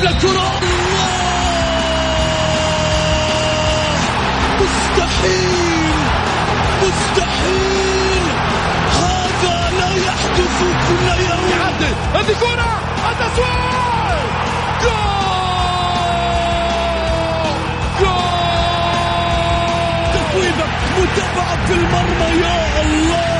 يلعب للكرة مستحيل. مستحيل. هذا لا يحدث كل يوم. يعدل. هذه كرة. التسويق جول. جول. تسويبة متابعة في المرمى. يا الله.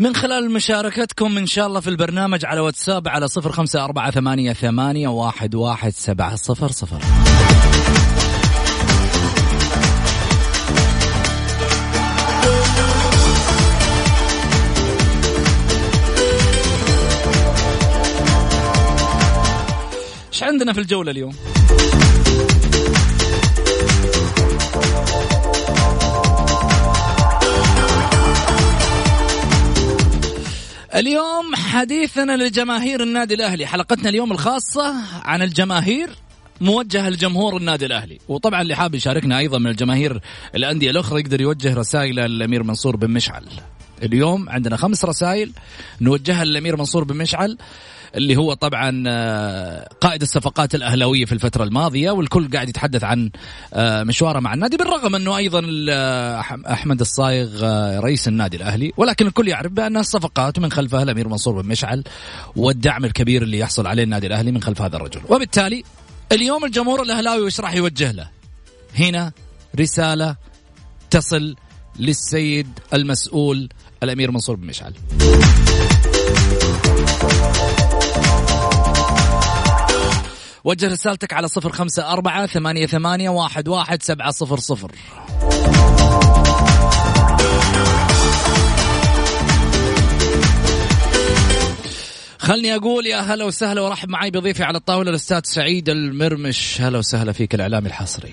من خلال مشاركتكم إن شاء الله في البرنامج على واتساب على صفر خمسة أربعة ثمانية, ثمانية واحد, واحد سبعة صفر صفر إيش عندنا في الجولة اليوم؟ اليوم حديثنا لجماهير النادي الأهلي. حلقتنا اليوم الخاصة عن الجماهير موجهة لجمهور النادي الأهلي. وطبعا اللي حاب يشاركنا أيضا من الجماهير الأندية الأخرى يقدر يوجه رسائل للأمير منصور بن مشعل. اليوم عندنا خمس رسائل. نوجهها للأمير منصور بن مشعل اللي هو طبعا آه، قائد الصفقات الأهلاوية في الفترة الماضية والكل قاعد يتحدث عن آه، مشواره مع النادي بالرغم أنه أيضا آه، أحمد الصايغ رئيس النادي الأهلي ولكن الكل يعرف بأن الصفقات من خلفها الامير منصور بن مشعل والدعم الكبير اللي يحصل عليه النادي الأهلي من خلف هذا الرجل. وبالتالي اليوم الجمهور الأهلاوي وش راح يوجه له؟ هنا رسالة تصل للسيد المسؤول الأمير منصور بن مشعل. وجه رسالتك على صفر خمسة أربعة ثمانية, ثمانية واحد, واحد سبعة صفر صفر. خلني أقول يا هلا وسهلا ورحب معي بضيفي على الطاولة الأستاذ سعيد المرمش. هلا وسهلا فيك الإعلامي الحصري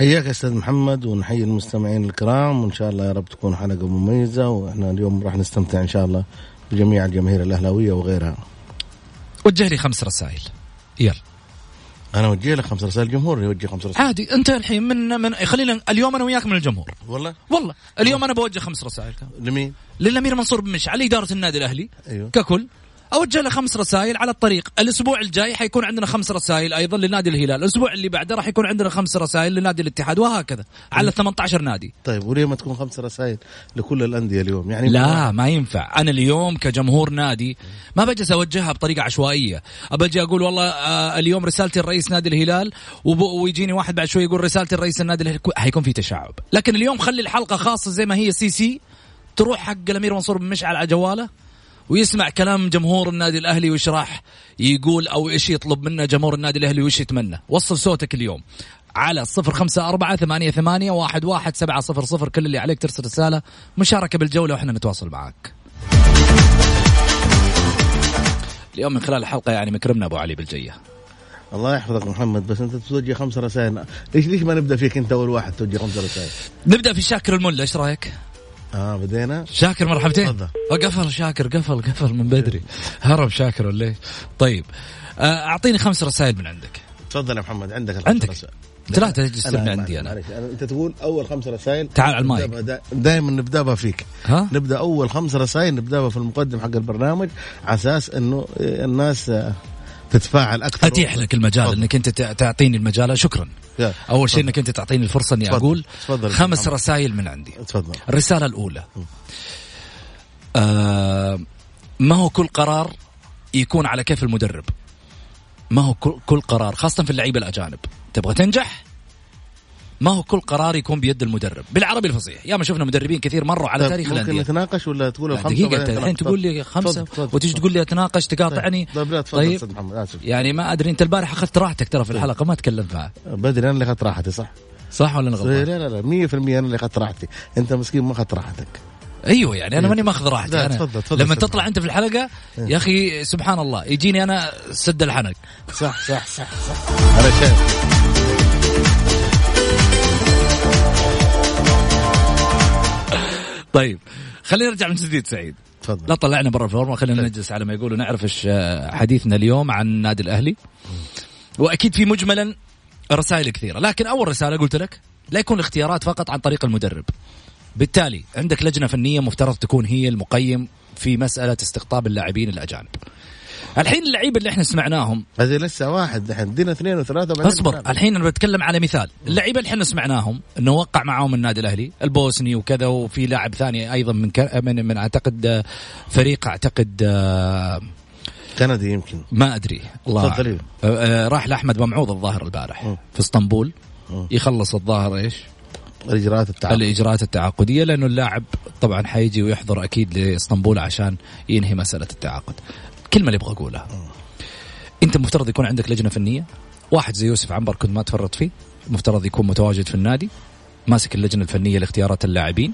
حياك يا أستاذ محمد ونحيي المستمعين الكرام وإن شاء الله يا رب تكون حلقة مميزة وإحنا اليوم راح نستمتع إن شاء الله بجميع الجماهير الأهلاوية وغيرها. وجه لي خمس رسائل. يلا. أنا اوجه لك خمس رسائل الجمهور يوجه خمس رسائل. عادي أنت الحين من من خلينا اليوم أنا وياك من الجمهور. والله؟ والله. اليوم أنا بوجه خمس رسائل. لمين؟ للأمير منصور بن مشعل إدارة النادي الأهلي. أيوه. ككل. أوجه له خمس رسائل على الطريق. الأسبوع الجاي حيكون عندنا خمس رسائل أيضا لنادي الهلال. الأسبوع اللي بعده راح يكون عندنا خمس رسائل لنادي الاتحاد وهكذا. على 18 نادي. طيب وليه ما تكون خمس رسائل لكل الأندية اليوم؟ يعني لا ما ينفع. أنا اليوم كجمهور نادي ما بجلس أوجهها بطريقة عشوائية. أجي أقول والله آه اليوم رسالتي لرئيس نادي الهلال ويجيني واحد بعد شوي يقول رسالتي لرئيس نادي الهلال. حيكون في تشعب لكن اليوم خلي الحلقة خاصة زي ما هي سي سي تروح حق الأمير منصور بن مشعل على جواله. ويسمع كلام جمهور النادي الأهلي وش راح يقول أو إيش يطلب منه جمهور النادي الأهلي وش يتمنى. وصل صوتك اليوم. على صفر خمسة أربعة ثمانية, ثمانية واحد, واحد سبعة صفر صفر. كل اللي عليك ترسل رسالة مشاركة بالجولة وإحنا نتواصل معك اليوم من خلال الحلقة يعني مكرمنا أبو علي بالجية. الله يحفظك محمد بس أنت توجه خمس رسائل. ليش ليش ما نبدأ فيك أنت أول واحد توجه خمس رسائل؟ نبدأ في شاكر الملا إيش رأيك؟ آه بدينا شاكر مرحبتين تفضل. قفل شاكر قفل قفل من بدري هرب شاكر ولا إيه؟ طيب آه، أعطيني خمس رسائل من عندك تفضل يا محمد عندك الخمس عندك رسائل. ثلاثة تجلس أنا- من أنا- عندي أنا معلش أنا أنت تقول أول خمس رسائل تعال على المايك. دائما نبدأ بها فيك ها؟ نبدأ أول خمس رسائل نبدأ بها في المقدم حق البرنامج على أساس إنه الناس تتفاعل أكثر أتيح لك المجال تفضل. إنك أنت تع- تعطيني المجال. شكرا. يا، أول شيء. إنك أنت تعطيني الفرصة إني. أقول تفضل. خمس رسائل من عندي. تفضل. الرسالة الأولى. آه ما هو كل قرار يكون على كيف المدرب؟ ما هو كل قرار خاصة في اللعيبة الأجانب. تبغى تنجح؟ ما هو كل قرار يكون بيد المدرب. بالعربي الفصيح. يا ما شفنا مدربين كثير مروا على طيب، تاريخ ممكن الأندية. نتناقش ولا تقول لا، الخمسه وبعدين أنت الحين. تقول لي تفضل، وتجي. تقول لي أتناقش تقاطعني؟ طيب لا تفضل أستاذ محمد آسف. يعني ما أدري أنت البارح أخذت راحتك ترى في الحلقة ما تكلمت معك بدري أنا اللي أخذت راحتي صح؟ صح ولا أنا لا غلطان؟ لا لا 100% أنا اللي أخذت راحتي. أنت مسكين ما أخذت راحتك. أيوه يعني أنا ماني ماخذ راحتي. لا، أنا تفضل، تفضل لما تطلع. أنت في الحلقة يا أخي سبحان الله يجيني أنا سد الحنك. صح صح صح صح. أنا شايف. طيب خلينا نرجع من جديد سعيد. تفضل. لا طلعنا برا الفورمة خلينا نجلس على ما يقولوا نعرف إيش آه، حديثنا اليوم عن النادي الأهلي. وأكيد في مجملا رسائل كثيرة لكن أول رسالة قلت لك لا يكون الاختيارات فقط عن طريق المدرب. بالتالي عندك لجنة فنية مفترض تكون هي المقيم في مسألة استقطاب اللاعبين الأجانب. الحين اللعيبه اللي إحنا سمعناهم هذه لسه واحد دحين دينا اثنين وثلاثة اصبر بنلعب. الحين أنا بتكلم على مثال اللعيبه اللي إحنا سمعناهم إنه وقع معاهم النادي الأهلي البوسني وكذا وفي لاعب ثاني أيضا من. من, من أعتقد آه، فريق أعتقد آه، كندي يمكن ما أدري الله تفضل. أعلم. آه، آه، راح لأحمد ممعوض الظاهر البارح م. في إسطنبول م. يخلص الظاهر إيش؟ الإجراءات التعاقد الإجراءات التعاقدية لأنه اللاعب طبعا حيجي ويحضر أكيد لإسطنبول عشان ينهي مسألة التعاقد. الكلمة اللي أبغى اقولها انت مفترض يكون عندك لجنة فنية. واحد زي يوسف عنبر كنت ما تفرط فيه. مفترض يكون متواجد في النادي. ماسك اللجنة الفنية لاختيارات اللاعبين.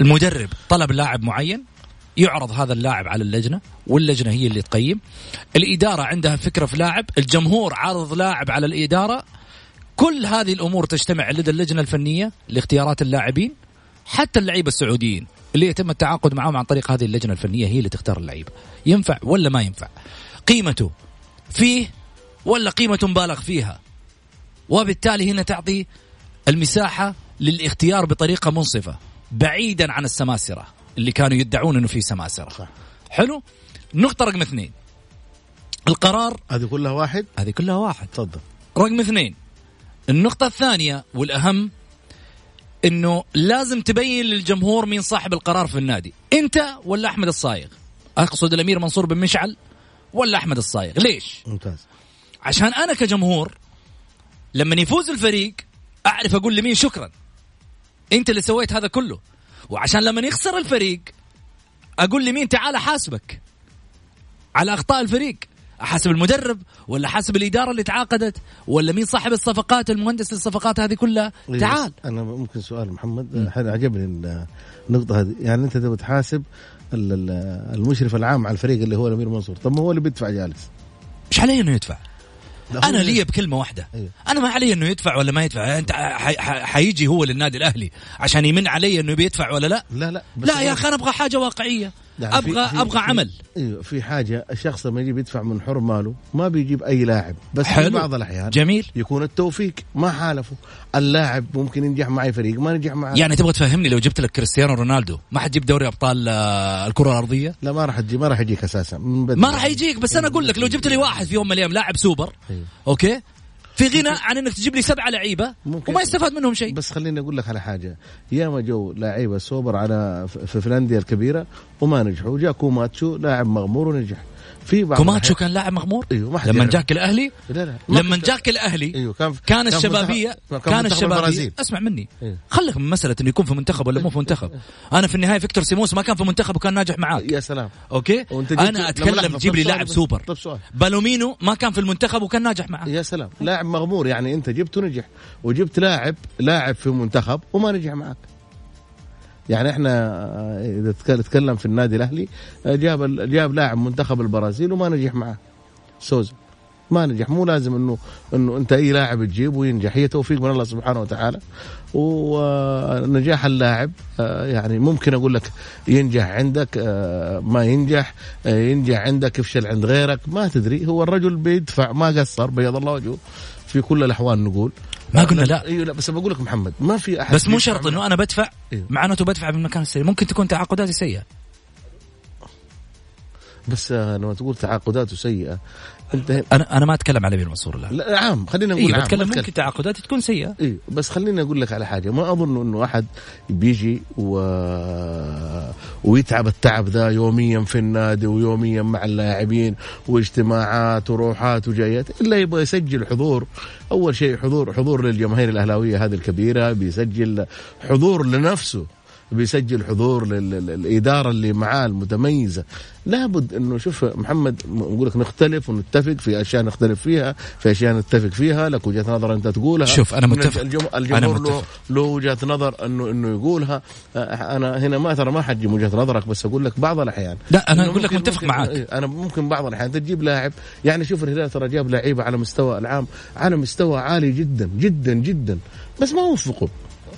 المدرب طلب لاعب معين. يعرض هذا اللاعب على اللجنة واللجنة هي اللي تقيم. الإدارة عندها فكرة في لاعب. الجمهور عارض لاعب على الإدارة. كل هذه الأمور تجتمع لدى اللجنة الفنية لاختيارات اللاعبين. حتى اللعيبة السعوديين. اللي يتم التعاقد معهم عن طريق هذه اللجنة الفنية هي اللي تختار اللعيبه ينفع ولا ما ينفع؟ قيمته فيه ولا قيمة مبالغ فيها؟ وبالتالي هنا تعطي المساحة للاختيار بطريقة منصفة بعيدا عن السماسرة اللي كانوا يدعون إنه في سماسرة. صح. حلو؟ نقطة رقم اثنين. القرار هذه كلها واحد؟ هذه كلها واحد. تفضل. رقم اثنين. النقطة الثانية والأهم إنه لازم تبين للجمهور مين صاحب القرار في النادي. أنت ولا أحمد الصايغ؟ أقصد الأمير منصور بن مشعل ولا أحمد الصايغ؟ ليش؟ ممتاز. عشان أنا كجمهور لما يفوز الفريق أعرف أقول لمين شكرا. أنت اللي سويت هذا كله. وعشان لما يخسر الفريق أقول لمين تعال أحاسبك على أخطاء الفريق. احاسب المدرب ولا احاسب الإدارة اللي تعاقدت ولا مين صاحب الصفقات المهندس الصفقات هذه كلها؟ إيه، تعال. أنا ممكن سؤال محمد هذا عجبني ال- النقطة هذه. يعني أنت تبغى تحاسب ال- ال- المشرف العام على الفريق اللي هو الأمير منصور طب ما هو اللي بيدفع جالس؟ مش عليه إنه يدفع. أنا لي بكلمة واحدة. أيوه. أنا ما علي إنه يدفع ولا ما يدفع. أنت حيجي هو للنادي الأهلي عشان يمن علي إنه بيدفع ولا لا؟ لا لا لا يا أخي أنا أبغى حاجة واقعية. أبغى في- أبغى في- عمل أيوه في حاجة الشخص لما يجي يدفع من حر ماله ما بيجيب أي لاعب بس في حلو. بعض الأحيان جميل يكون التوفيق ما حالفه اللاعب ممكن ينجح معي فريق ما نجح معي يعني تبغى تفهمني لو جبت لك كريستيانو رونالدو ما حتجيب دوري أبطال آه، الكرة الأرضية لا ما راح تجي ما راح يجيك أساسا. ما راح يجيك بس أنا أقول لك لو جبت لي واحد في يوم من الأيام لاعب سوبر أيوه. أوكي في غنى عن إنك تجيب لي سبعة لعيبة. وما يستفاد منهم شيء. بس خليني أقول لك على حاجة. ياما جو لاعيبه سوبر على في فنلندا الكبيرة وما نجحوا جاء كوماتشو لاعب مغمور ونجح. في بعض كوماتشو كان لاعب مغمور؟ أيوه ما حد لما. جاك الأهلي؟ لا لا ما لما جاك الأهلي أيوه كان في- كان الشبابيه كان الشبابيه. اسمع مني. إيه. خليك من مسألة إنه يكون في منتخب ولا مو في منتخب. أنا في النهاية فيكتور سيموس ما كان في منتخب وكان ناجح معاك. يا سلام. أوكي؟ أنا أتكلم تجيب طب لي لاعب. سوبر. طب سؤال. بالومينو ما كان في المنتخب وكان ناجح معك يا سلام. لاعب مغمور يعني أنت جبته نجح وجبت لاعب لاعب في منتخب وما نجح معك يعني إحنا آه، إذا تك- نتكلم في النادي الأهلي آه، جاب جاب لاعب منتخب البرازيل وما نجح معه سوزا ما نجح. مو لازم إنه إنه أنت أي لاعب تجيبه وينجح. هي توفيق من الله سبحانه وتعالى. ونجاح اللاعب آه، يعني ممكن أقول لك ينجح عندك ما ينجح ينجح عندك يفشل عند غيرك. ما تدري. هو الرجل بيدفع ما قصر بيض الله وجهه. في كل الأحوال نقول. ما قلنا لا. أيوه لا بس بقول لك محمد ما في أحد بس مو شرط إنه أنا بدفع إيه. معناته بدفع بالمكان السيء ممكن تكون تعاقداتي سيئة بس لما تقول تعاقداته سيئة أنا أنا ما أتكلم على أمير منصور الآن. لا عام. خلينا نقول اي عام بتكلم ممكن تعاقداتي تكون سيئة. إيه بس خليني أقول لك على حاجة. ما أظن إنه أحد بيجي و... ويتعب التعب ذا يوميا في النادي ويوميا مع اللاعبين واجتماعات وروحات وجايات إلا يبغى يسجل حضور. أول شيء حضور حضور للجماهير الأهلاوية هذه الكبيرة بيسجل حضور لنفسه. بيسجل حضور لل- للإدارة اللي معاه المتميزة. لابد إنه شوف محمد نقول لك نختلف ونتفق في أشياء نختلف فيها في أشياء نتفق فيها لك وجهة نظر أنت تقولها. شوف، أنا من متفق. الجم... أنا الجمهور له متفق. له وجهة نظر انه إنه يقولها. أنا هنا ما ترى ما حجي وجهة نظرك بس أقول لك بعض الأحيان. لا أنا أقول لك متفق معاك. إيه، أنا ممكن بعض الأحيان تجيب لاعب. يعني شوف الهلال ترى جاب لعيبة على مستوى العام على مستوى عالي جدا جدا جدا. بس ما وفقوا.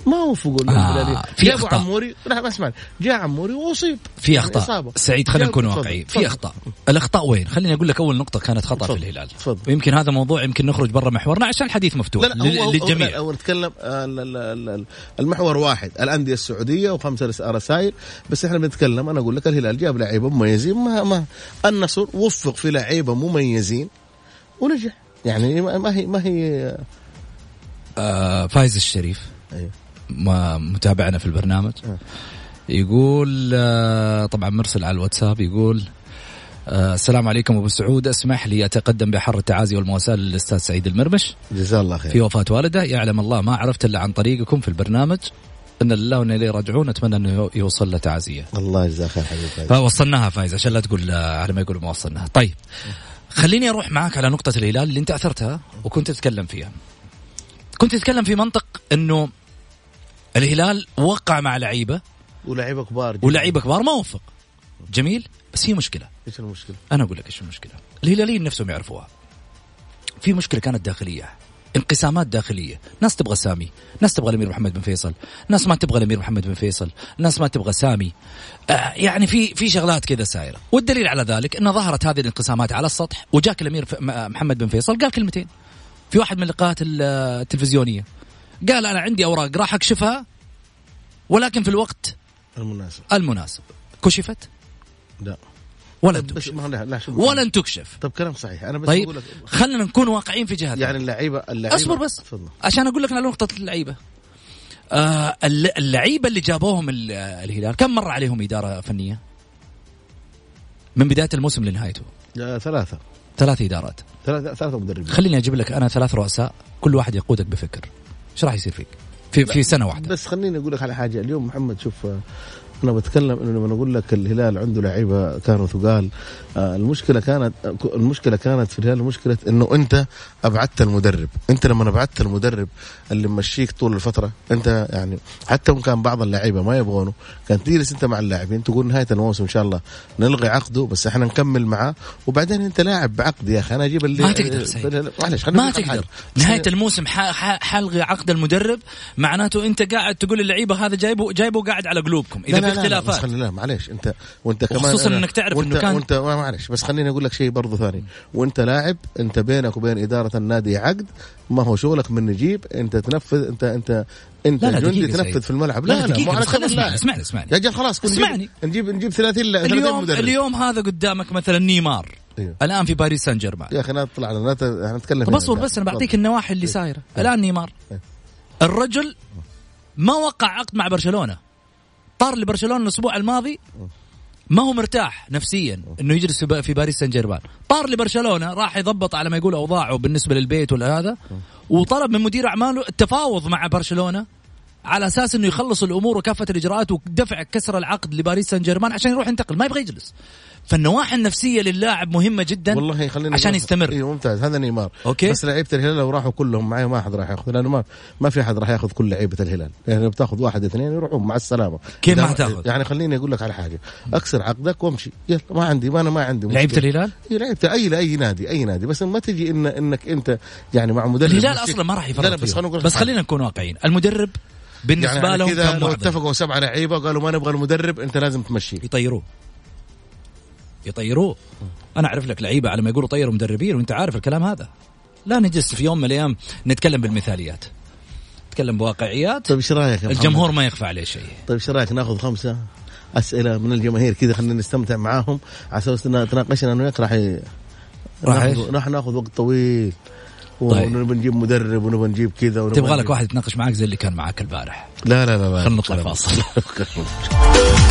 ما وفقوا آه،. في جابوا أخطاء. عموري لا ما اسمعني جاء عموري وأصيب في أخطاء إصابة. سعيد خلينا نكون واقعيين. في أخطاء الأخطاء وين خليني أقول لك أول نقطة كانت خطأ في الهلال تفضل. ويمكن هذا موضوع يمكن نخرج برا محورنا عشان الحديث مفتوح لا لا هو للجميع لا، هو نتكلم آه، ال- ال- ال- المحور واحد الأندية السعودية وخمسه رس- رسائل بس إحنا بنتكلم أنا أقول لك الهلال جاب لعيبة مميزين ما ما النصر وفق في لعيبة مميزين ونجح يعني ما ما هي ما هي آه فايز الشريف أيوه. متابعنا في البرنامج. آه. يقول آه طبعا مرسل على الواتساب يقول آه السلام عليكم أبو سعود. اسمح لي أتقدم بحر التعازي والمواساة للأستاذ سعيد المرمش. جزاه الله خير. في وفاة والده يعلم الله ما عرفت إلا عن طريقكم في البرنامج. إن لله وإنا إليه راجعون أتمنى أنه يوصل له تعازيه الله يجزاه خير حبيبي. فوصلناها فايز عشان لا تقول على ما يقولوا ما وصلناها. طيب خليني أروح معك على نقطة الهلال اللي أنت أثرتها وكنت تتكلم فيها. كنت تتكلم في منطق إنه الهلال وقع مع لعيبة ولاعيبه كبار جداً. ولعيبة كبار ما وفق. جميل؟ بس في مشكلة. إيش المشكلة؟ أنا أقول لك إيش المشكلة. الهلاليين نفسهم يعرفوها. في مشكلة كانت داخلية. انقسامات داخلية. ناس تبغى سامي. ناس تبغى الأمير محمد بن فيصل. ناس ما تبغى الأمير محمد بن فيصل. ناس ما تبغى سامي. آه يعني في في شغلات كذا سايرة. والدليل على ذلك أن ظهرت هذه الانقسامات على السطح وجاك م- محمد بن فيصل قال كلمتين. في واحد من اللقاءات ال- التلفزيونية. قال أنا عندي أوراق راح أكشفها ولكن في الوقت المناسب. المناسب. كشفت؟ لا. ولن بس تكشف. لا, لا ولن تكشف. طب كلام صحيح. أنا بس طيب أقول لك خلينا نكون واقعيين في جهتنا. يعني اللعيبه اللعيبه اصبر بس. تفضل. عشان أقول لك على نقطة اللعيبة. آه الل- اللعيبة اللي جابوهم ال- الهلال كم مر عليهم إدارة فنية؟ من بداية الموسم لنهايته. لا، ثلاثة. ثلاث إدارات. ثلاثة ثلاثة مدربين. خليني أجيب لك أنا ثلاث رؤساء كل واحد يقودك بفكر. إيش راح يصير فيك؟ في في سنة واحدة. بس خليني أقول لك على حاجة. اليوم محمد شوف أنا بتكلم إنه لما أقول لك الهلال عنده لعيبة كانوا ثقال آه، المشكلة كانت آه، المشكلة كانت في الهلال مشكلة إنه أنت أبعدت المدرب. أنت لما أبعدت المدرب اللي ممشيك طول الفترة أنت يعني حتى وإن كان بعض اللعيبة ما يبغونه كانت تجلس أنت مع اللاعبين تقول نهاية الموسم إن شاء الله نلغي عقده بس إحنا نكمل معاه. وبعدين أنت لاعب بعقد يا أخي. أنا أجيب اللي ما تقدر سيد. معلش ما تقدر. نهاية الموسم حلغي عقد المدرب معناته أنت قاعد تقول اللعيبة هذا جايبه جايبه قاعد على قلوبكم. إذا في لا لا لا بس اختلافات خلي لا معلش انت وانت كمان وخصوصاً أنا- إنك تعرف وانت إنه كان- وانت ما معلش بس خليني أقول لك شيء برضو ثاني. وأنت لاعب أنت بينك وبين إدارة النادي عقد. ما هو شغلك من نجيب أنت تنفذ انت انت أنت لا لا جندي تنفذ. في الملعب. لا لا لا, مو على بس كلام اسمعني لا. اسمعني اسمعني يا رجال خلاص اسمعني. نجيب نجيب 30 لا 30 اليوم مدرب. اليوم هذا قدامك مثلا نيمار. أيوه. الآن في باريس سان جيرمان. يا أخي لا تطلع لا ت- إحنا نتكلم طب. اصبر بس أنا. بعطيك النواحي اللي سايرة. الآن نيمار. إيه. الرجل ما وقع عقد مع برشلونة. طار لبرشلونة الأسبوع الماضي ما هو مرتاح نفسيا إنه يجلس في با- في باريس سان جيرمان. طار لبرشلونة راح يضبط على ما يقول أوضاعه بالنسبة للبيت ولا هذا وطلب من مدير أعماله التفاوض مع برشلونة على أساس إنه يخلص الأمور وكافة الإجراءات ودفع كسر العقد لباريس سان جيرمان عشان يروح ينتقل ما يبغى يجلس. فالنواحي النفسية للاعب مهمة جدا والله خلينا عشان يستمر. أيوه ممتاز. هذا نيمار. okay. بس لعيبة الهلال لو راحوا كلهم معي ما حد راح ياخذ. لأنه ما ما في أحد راح ياخذ كل لعيبة الهلال. يعني بتاخذ واحد اثنين يروحون مع السلامة. كيف ما حتاخذ؟ يعني خليني أقول لك على حاجة. أكسر عقدك وامشي. يلا ما عندي ما أنا ما عندي. لعيبة الهلال؟ إيه لعبت اي لاي نادي أي نادي. بس ما تجي إن إنك أنت يعني مع مدرب الهلال أصلا ما راح لا بس. خلينا بس. خلينا نكون واقعيين. المدرب بالنسبة يعني لهم كذا اتفقوا سبعه لعيبة قالوا ما نبغى المدرب أنت لازم تمشيه. يطيروه. يطيروه أنا أعرف لك لعيبة على ما يقولوا طيروا مدربين وأنت عارف الكلام هذا لا نجلس في يوم من الأيام نتكلم بالمثاليات نتكلم بواقعيات طيب إيش رأيك؟ الجمهور ما يخفى عليه شيء طيب إيش رأيك ناخذ خمسة أسئلة من الجماهير كذا خلينا نستمتع معاهم على أساس إن تناقشنا أنا وياك راح. راح ناخذ- إيش؟ راح ناخذ وقت طويل طيب. ونبى نجيب مدرب ونبى نجيب كذا ونبغى تبغى لك واحد يتناقش معاك زي اللي كان معاك البارح لا لا لا, لا. خلنا نطلع فاصل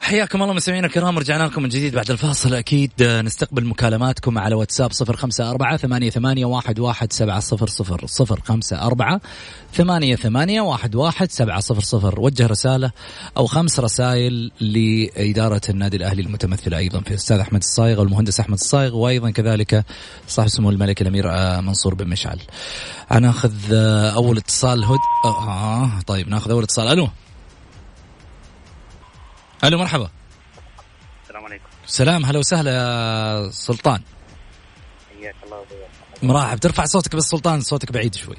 حياكم الله مستمعينا الكرام رجعنا لكم من جديد بعد الفاصل. أكيد آه، نستقبل مكالماتكم على واتساب صفر خمسة أربعة ثمانية, ثمانية واحد, واحد سبعة صفر صفر وجه رسالة أو خمس رسائل لإدارة النادي الأهلي المتمثلة أيضا في الأستاذ أحمد الصايغ والمهندس أحمد الصايغ وأيضا كذلك صاحب سمو الملك الأمير آه، منصور بن مشعل. هناخذ آه، أول اتصال هد آه طيب ناخذ أول اتصال. ألو. ألو مرحبا. السلام عليكم. سلام هلا وسهلا يا سلطان. حياك الله وبياك مرحب ترفع صوتك بس سلطان صوتك بعيد شوي.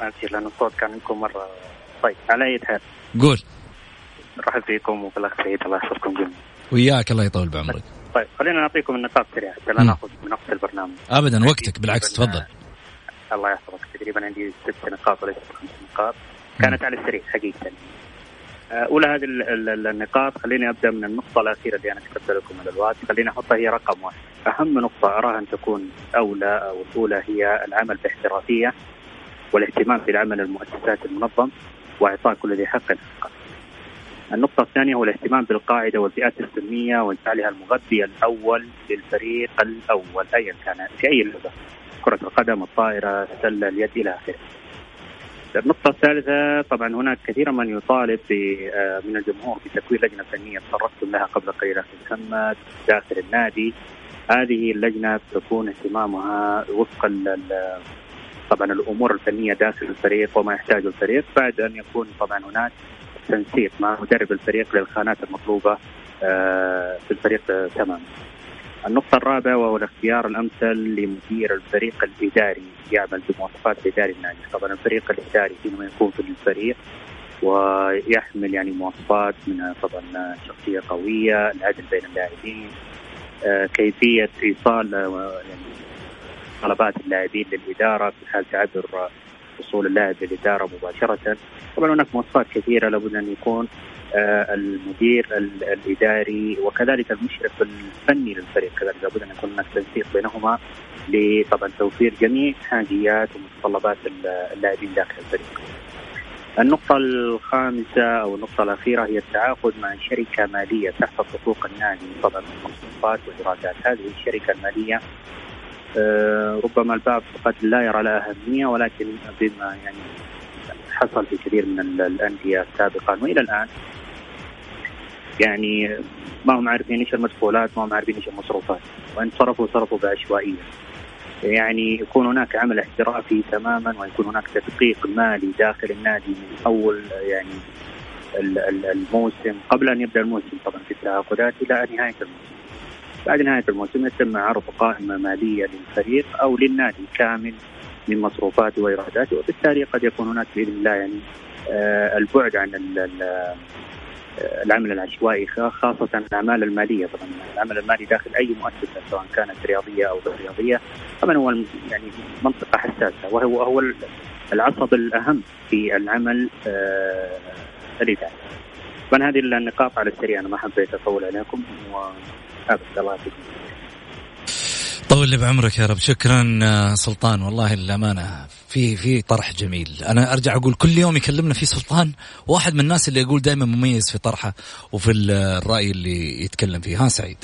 اسف لأن الصوت كان عندكم مرة طيب. على أي حال. قول. نرحب فيكم وبالاخ سعيد الله يحفظكم جميعا. وياك الله يطول بعمرك. طيب خلينا نعطيكم النقاط سريعه حتى لا. ناخذ من وقت البرنامج. ابدا وقتك بالعكس تفضل. الله يحفظك. تقريبا عندي ست نقاط وليس خمس نقاط. كانت على السريع حقيقة. أولى هذه ال- ال- ال- النقاط خليني أبدأ من النقطة الأخيرة اللي أنا كتبت لكم الوقت خليني احطها هي رقم واحد أهم نقطة أراها أن تكون أولى أو الأولى هي العمل باحترافيه والاهتمام بالعمل المؤسسات المنظم وإعطاء كل ذي حق حقه. النقطة الثانية هو الاهتمام بالقاعدة والفئات السنية وجعلها المغذي الأول للفريق الأول أيا كان في أي لعبة كرة القدم، الطائرة، السلة، اليد إلى آخره. النقطة الثالثة طبعا هناك كثير من يطالب آه، من الجمهور بتكوين لجنة فنية تطرقتم لها قبل قليل أخي محمد داخل النادي. هذه اللجنة تكون اهتمامها وفق طبعا الأمور الفنية داخل الفريق وما يحتاجه الفريق. بعد أن يكون طبعا هناك تنسيق مع مدرب الفريق للخانات المطلوبة آه، في الفريق آه، تماما. النقطة الرابعة وهو الاختيار الأمثل لمدير الفريق الإداري يعمل بمواصفات إداري النادي، طبعا الفريق الإداري حينما يكون في الفريق ويحمل يعني مواصفات منها طبعا شخصية قوية، العدل بين اللاعبين، آه، كيفية إيصال آه، يعني طلبات اللاعبين للإدارة في حال تعذر وصول اللاعب للإدارة مباشرة، طبعا هناك مواصفات كثيرة لابد أن يكون المدير ال- الإداري وكذلك المشرف الفني للفريق. كذلك لابد أن يكون هناك تنسيق بينهما لطبعا توفير جميع حاجيات ومتطلبات ال- اللاعبين داخل الفريق. النقطة الخامسة أو النقطة الأخيرة هي التعاقد مع شركة مالية تحفظ حقوق النادي. طبعا المصروفات والإيرادات هذه الشركة المالية آه، ربما البعض قد لا يرى لها أهمية ولكن بما يعني حصل في كثير من ال- الأندية سابقا وإلى الآن يعني ما هم عارفين إيش المدخولات ما هم عارفين إيش المصروفات وان صرفوا صرفوا بعشوائية يعني يكون هناك عمل احترافي تماما ويكون هناك تدقيق مالي داخل النادي من أول يعني ال- ال- الموسم قبل أن يبدأ الموسم طبعا في التعاقدات إلى نهاية الموسم. بعد نهاية الموسم يتم عرض قائمة مالية للفريق أو للنادي كامل من مصروفاته وإيراداته وبالتالي قد يكون هناك بإذن الله يعني آه، البعد عن العمل العشوائي خاصة الأعمال المالية. طبعا العمل المالي داخل أي مؤسسة سواء كانت رياضية أو غير رياضية. طبعا هو يعني منطقة حساسة وهو هو العصب الأهم في العمل آه، الإداري. طبعا هذه النقاط على السريع أنا ما حبيت أطول عليكم وأبد الله يعطيكم طول لي بعمرك يا رب. شكرا آه، سلطان. والله للامانه في في طرح جميل. أنا أرجع أقول كل يوم يكلمنا فيه سلطان واحد من الناس اللي يقول دائما مميز في طرحه وفي ال- الرأي اللي يتكلم فيه. ها سعيد.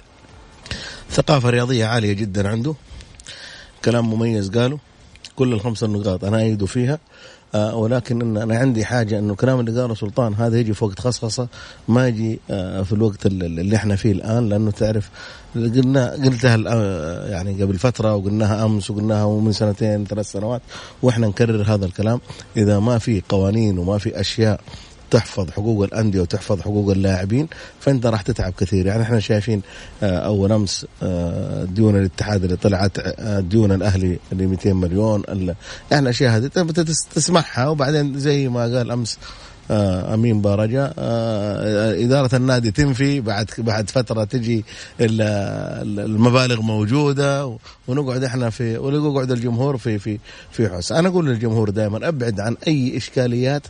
ثقافة رياضية عالية جدا عنده. كلام مميز قاله. كل الخمس النقاط أنا ايده فيها. ولكن إن أنا عندي حاجة إنه الكلام اللي قاله سلطان هذا يجي في وقت خصخصة ما يجي آه في الوقت اللي إحنا فيه الآن لأنه تعرف قلنا قلتها آه، يعني قبل فترة وقلناها أمس وقلناها من سنتين ثلاث سنوات وإحنا نكرر هذا الكلام. إذا ما في قوانين وما في أشياء تحفظ حقوق الأندية وتحفظ حقوق اللاعبين فأنت راح تتعب كثير. يعني إحنا شايفين آه، أول أمس آه، ديون الاتحاد اللي طلعت آه، ديون الأهلي اللي 200 مليون يعني اشياء هذه تسمعها. وبعدين زي ما قال أمس أمين بارجا إدارة النادي تنفي بعد بعد فترة تجي المبالغ موجودة ونقعد إحنا في ونقعد الجمهور في في في حس أنا أقول للجمهور دائما أبعد عن أي إشكاليات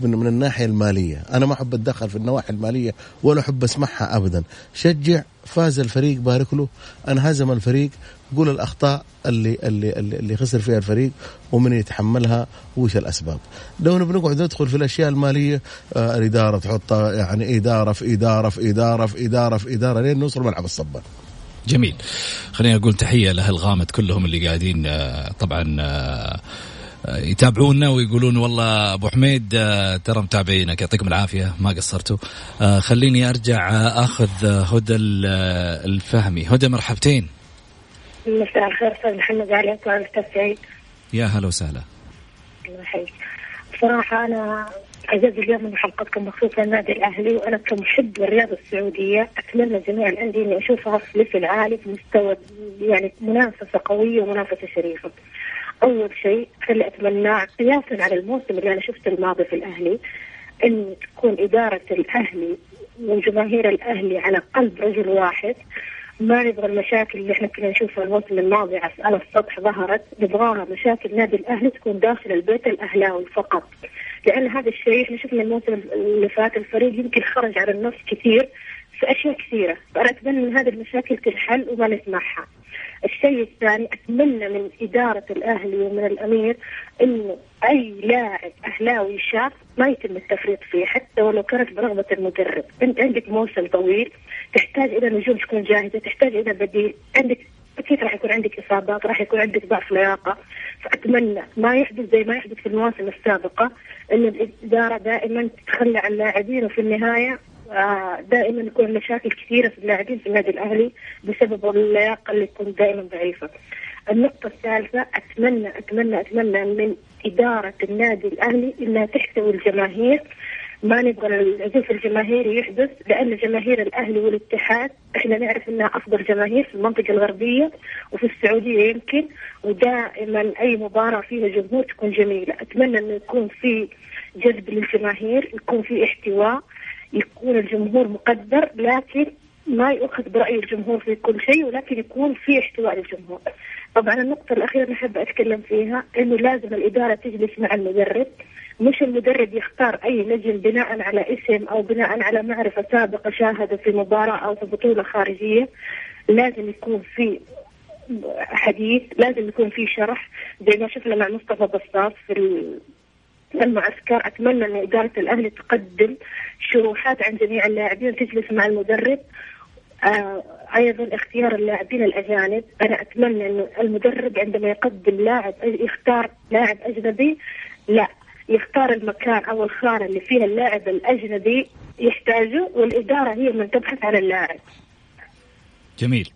من من الناحية المالية، أنا ما أحب اتدخل في النواحي المالية ولا أحب أسمعها ابدا، شجع فاز الفريق بارك له، أنهزم الفريق. قول الأخطاء اللي اللي اللي خسر فيها الفريق ومن يتحملها وش الأسباب. لو نبي نقعد ندخل في الأشياء المالية آه الإدارة تحط يعني إدارة في إدارة في إدارة في إدارة في إدارة لين نوصل ملعب الصبان. جميل. خلينا نقول تحية لأهل غامد كلهم اللي قاعدين آه، طبعا آه، يتابعونا ويقولون والله أبو حميد آه، ترى متابعينك يعطيكم العافية ما قصرتوا. آه، خليني أرجع أخذ هدى الفهمي. هدى مرحبتين. مساء الخير أستاذ محمد عليك أستاذ سعيد. يا هلا وسهلا. الله يحييك. صراحة أنا عزيز اليوم من حلقتكم بخصوص النادي الأهلي وأنا كمحب للرياضة السعودية. أتمنى جميع الأندية إني أشوفها في ليفل عالي في مستوى يعني منافسة قوية ومنافسة شريفة. أول شيء اللي اتمناه قياسا على الموسم اللي أنا شفته الماضي في الأهلي إن تكون إدارة الأهلي وجماهير الأهلي على قلب رجل واحد ما نبغى المشاكل اللي إحنا كنا نشوفها الموسم الماضي على السطح ظهرت نبغاها مشاكل نادي الأهلي تكون داخل البيت الأهلاوي فقط. لأن هذا الشيء إحنا شفنا الموسم اللي فات الفريق يمكن خرج على النص كثير في أشياء كثيرة فأنا أتمنى إن هذه المشاكل تنحل وما نسمعها. الشيء الثاني أتمنى من إدارة الأهلي ومن الأمير انه أي لاعب أهلاوي شاب ما يتم التفريط فيه حتى ولو كانت برغبة المدرب، أنت عندك موسم طويل تحتاج إلى نجوم تكون جاهزة، تحتاج إلى بديل، عندك أكيد راح يكون عندك إصابات، راح يكون عندك ضعف لياقة، فأتمنى ما يحدث زي ما يحدث في المواسم السابقة إن الإدارة دائما تتخلى عن اللاعبين وفي النهاية. دائما يكون مشاكل كثيرة في اللاعبين في النادي الأهلي بسبب اللياقة اللي تكون دائما ضعيفة. النقطة الثالثة أتمنى أتمنى أتمنى من إدارة النادي الأهلي إنها تحتوي الجماهير. ما نبغى العزوف الجماهيري يحدث لأن جماهير الأهلي والاتحاد إحنا نعرف إنها أفضل جماهير في المنطقة الغربية وفي السعودية يمكن ودائما أي مباراة فيها جمهور تكون جميلة. أتمنى إنه يكون في جذب للجماهير يكون في احتواء. يكون الجمهور مقدر لكن ما يؤخذ برأي الجمهور في كل شيء ولكن يكون في احتواء للجمهور. طبعا النقطة الأخيرة اللي أحب أتكلم فيها إنه لازم الإدارة تجلس مع المدرب. مش المدرب يختار أي نجم بناء على اسم أو بناء على معرفة سابقة شاهده في مباراة أو في بطولة خارجية. لازم يكون في حديث لازم يكون في شرح زي ما شفنا مع مصطفى بساط في المعسكر أتمنى أن إدارة الأهلي تقدم شروحات عن جميع اللاعبين وتجلس مع المدرب. آه أيضا اختيار اللاعبين الأجانب. أنا أتمنى انه المدرب عندما يقدم لاعب يختار لاعب أجنبي لا يختار المكان أو الخانه اللي فيها اللاعب الأجنبي يحتاجه والإدارة هي من تبحث عن اللاعب. جميل.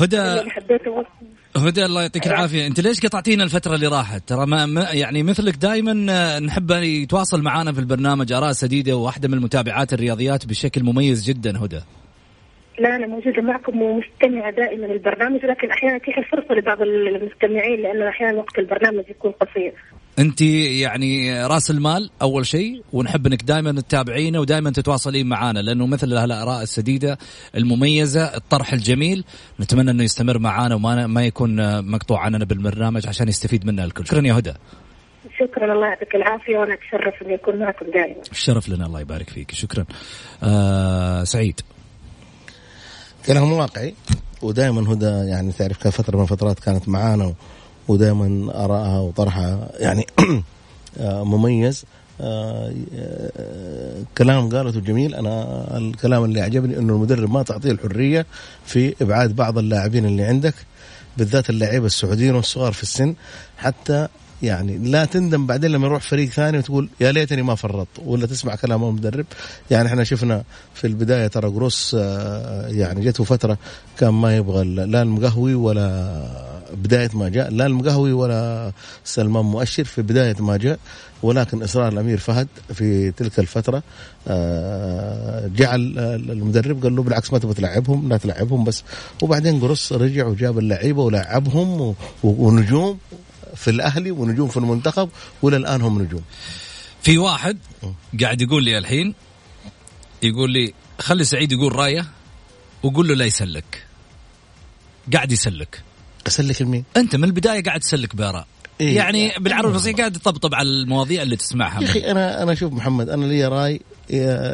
هدى هدى الله يعطيك العافية. أنت ليش قطعتينا الفترة اللي راحت؟ ترى ما يعني مثلك دائما آه، نحب يتواصل معنا في البرنامج آراء سديدة واحدة من المتابعات الرياضيات بشكل مميز جدا هدى. لا أنا موجودة معكم ومستمعة دائما للبرنامج لكن أحيانا تتيح الفرصة لبعض المستمعين لأنه أحيانا وقت البرنامج يكون قصير. انت يعني راس المال اول شيء ونحب انك دائما تتابعينا ودائما تتواصلين معنا لأنه مثل الاراء السديدة المميزة الطرح الجميل نتمنى إنه يستمر معنا وما ما يكون مقطوع عننا بالبرنامج عشان يستفيد منا الكل. شكرا يا هدى. شكرا الله يعطيك العافية وأنا أتشرف إني أكون معكم دائما. الشرف لنا الله يبارك فيك شكرا. آه سعيد. كلام واقعي ودائما هدى يعني تعرف كفتره من الفترات كانت معانا ودائما ارائها وطرحها. يعني آه، مميز. آه، آه، كلام قالته جميل أنا الكلام اللي عجبني إنه المدرب ما تعطيه الحرية في إبعاد بعض اللاعبين اللي عندك بالذات اللعيبة السعوديين والصغار في السن. حتى يعني لا تندم بعدين لما يروح فريق ثاني وتقول يا ليتني ما فرطت ولا تسمع كلام المدرب يعني إحنا شفنا في البداية ترى قروس آه، يعني جته فترة كان ما يبغى لا المقهوي ولا بداية ما جاء لا المقهوي ولا سلمان مؤشر في بداية ما جاء. ولكن إصرار الأمير فهد في تلك الفترة آه، جعل المدرب قال له بالعكس ما تبغى تلعبهم لا تلعبهم بس. وبعدين قرص رجع وجاب اللعيبة ولعبهم ونجوم. في الأهلي ونجوم في المنتخب والى الان هم نجوم. في واحد قاعد يقول لي الحين يقول لي خلي سعيد يقول رأيه وقول له لا يسلك. قاعد يسلك. أسلك لمين؟ أنت من البداية قاعد تسلك باراء إيه؟ يعني بالعربي الفصيح قاعد تطبطب على المواضيع اللي تسمعها. يا أخي أنا أنا شوف محمد أنا لي رأي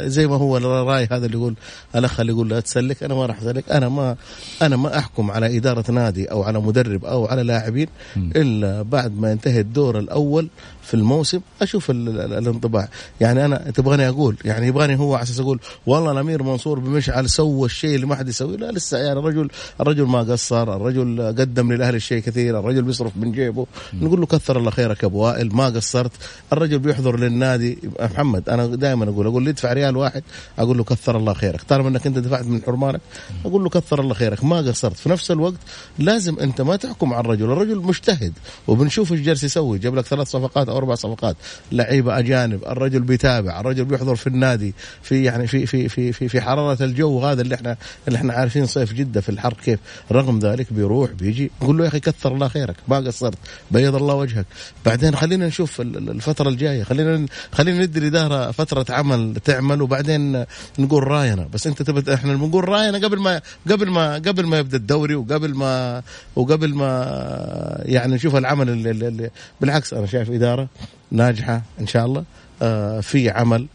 زي ما هو الراي هذا اللي يقول الأخ اللي يقول لا تسلك أنا ما راح أسلك أنا ما أنا ما أحكم على إدارة نادي أو على مدرب أو على لاعبين إلا بعد ما ينتهي الدور الأول في الموسم أشوف الانطباع. يعني أنا تبغاني أقول يعني يبغاني هو على أساس أقول والله الأمير منصور بمشعل سوى الشيء اللي ما حد يسويه. لا لسه يعني الرجل الرجل ما قصر الرجل قدم للأهلي الشيء كثير الرجل بيصرف من جيبه. نقول له كثر الله خيرك يا أبو وائل ما قصرت. الرجل بيحضر للنادي. محمد أنا دائما أقول أقول اللي يدفع ريال واحد أقول له كثر الله خيرك. طالما إنك أنت دفعت من حرمانك أقول له كثر الله خيرك. ما قصرت. في نفس الوقت لازم أنت ما تحكم على الرجل. الرجل مجتهد وبنشوف إيش جالس يسوي. جاب لك ثلاث صفقات أو أربع صفقات. لعيبة أجانب الرجل بيتابع الرجل بيحضر في النادي في يعني في في في في, في حرارة الجو. هذا اللي إحنا اللي إحنا عارفين صيف جدة في الحر كيف. رغم ذلك بيروح بيجي. نقول له يا أخي كثر الله خيرك. ما قصرت. بيض الله وجهك. بعدين خلينا نشوف الفترة الجاية. خلينا خلينا ندي الاداره فترة عمل تعمل وبعدين نقول راينا. بس انت تبت إحنا بنقول راينا قبل ما قبل ما قبل ما يبدأ الدوري وقبل ما وقبل ما يعني نشوف العمل اللي, اللي بالعكس أنا شايف إدارة ناجحة إن شاء الله آه في عمل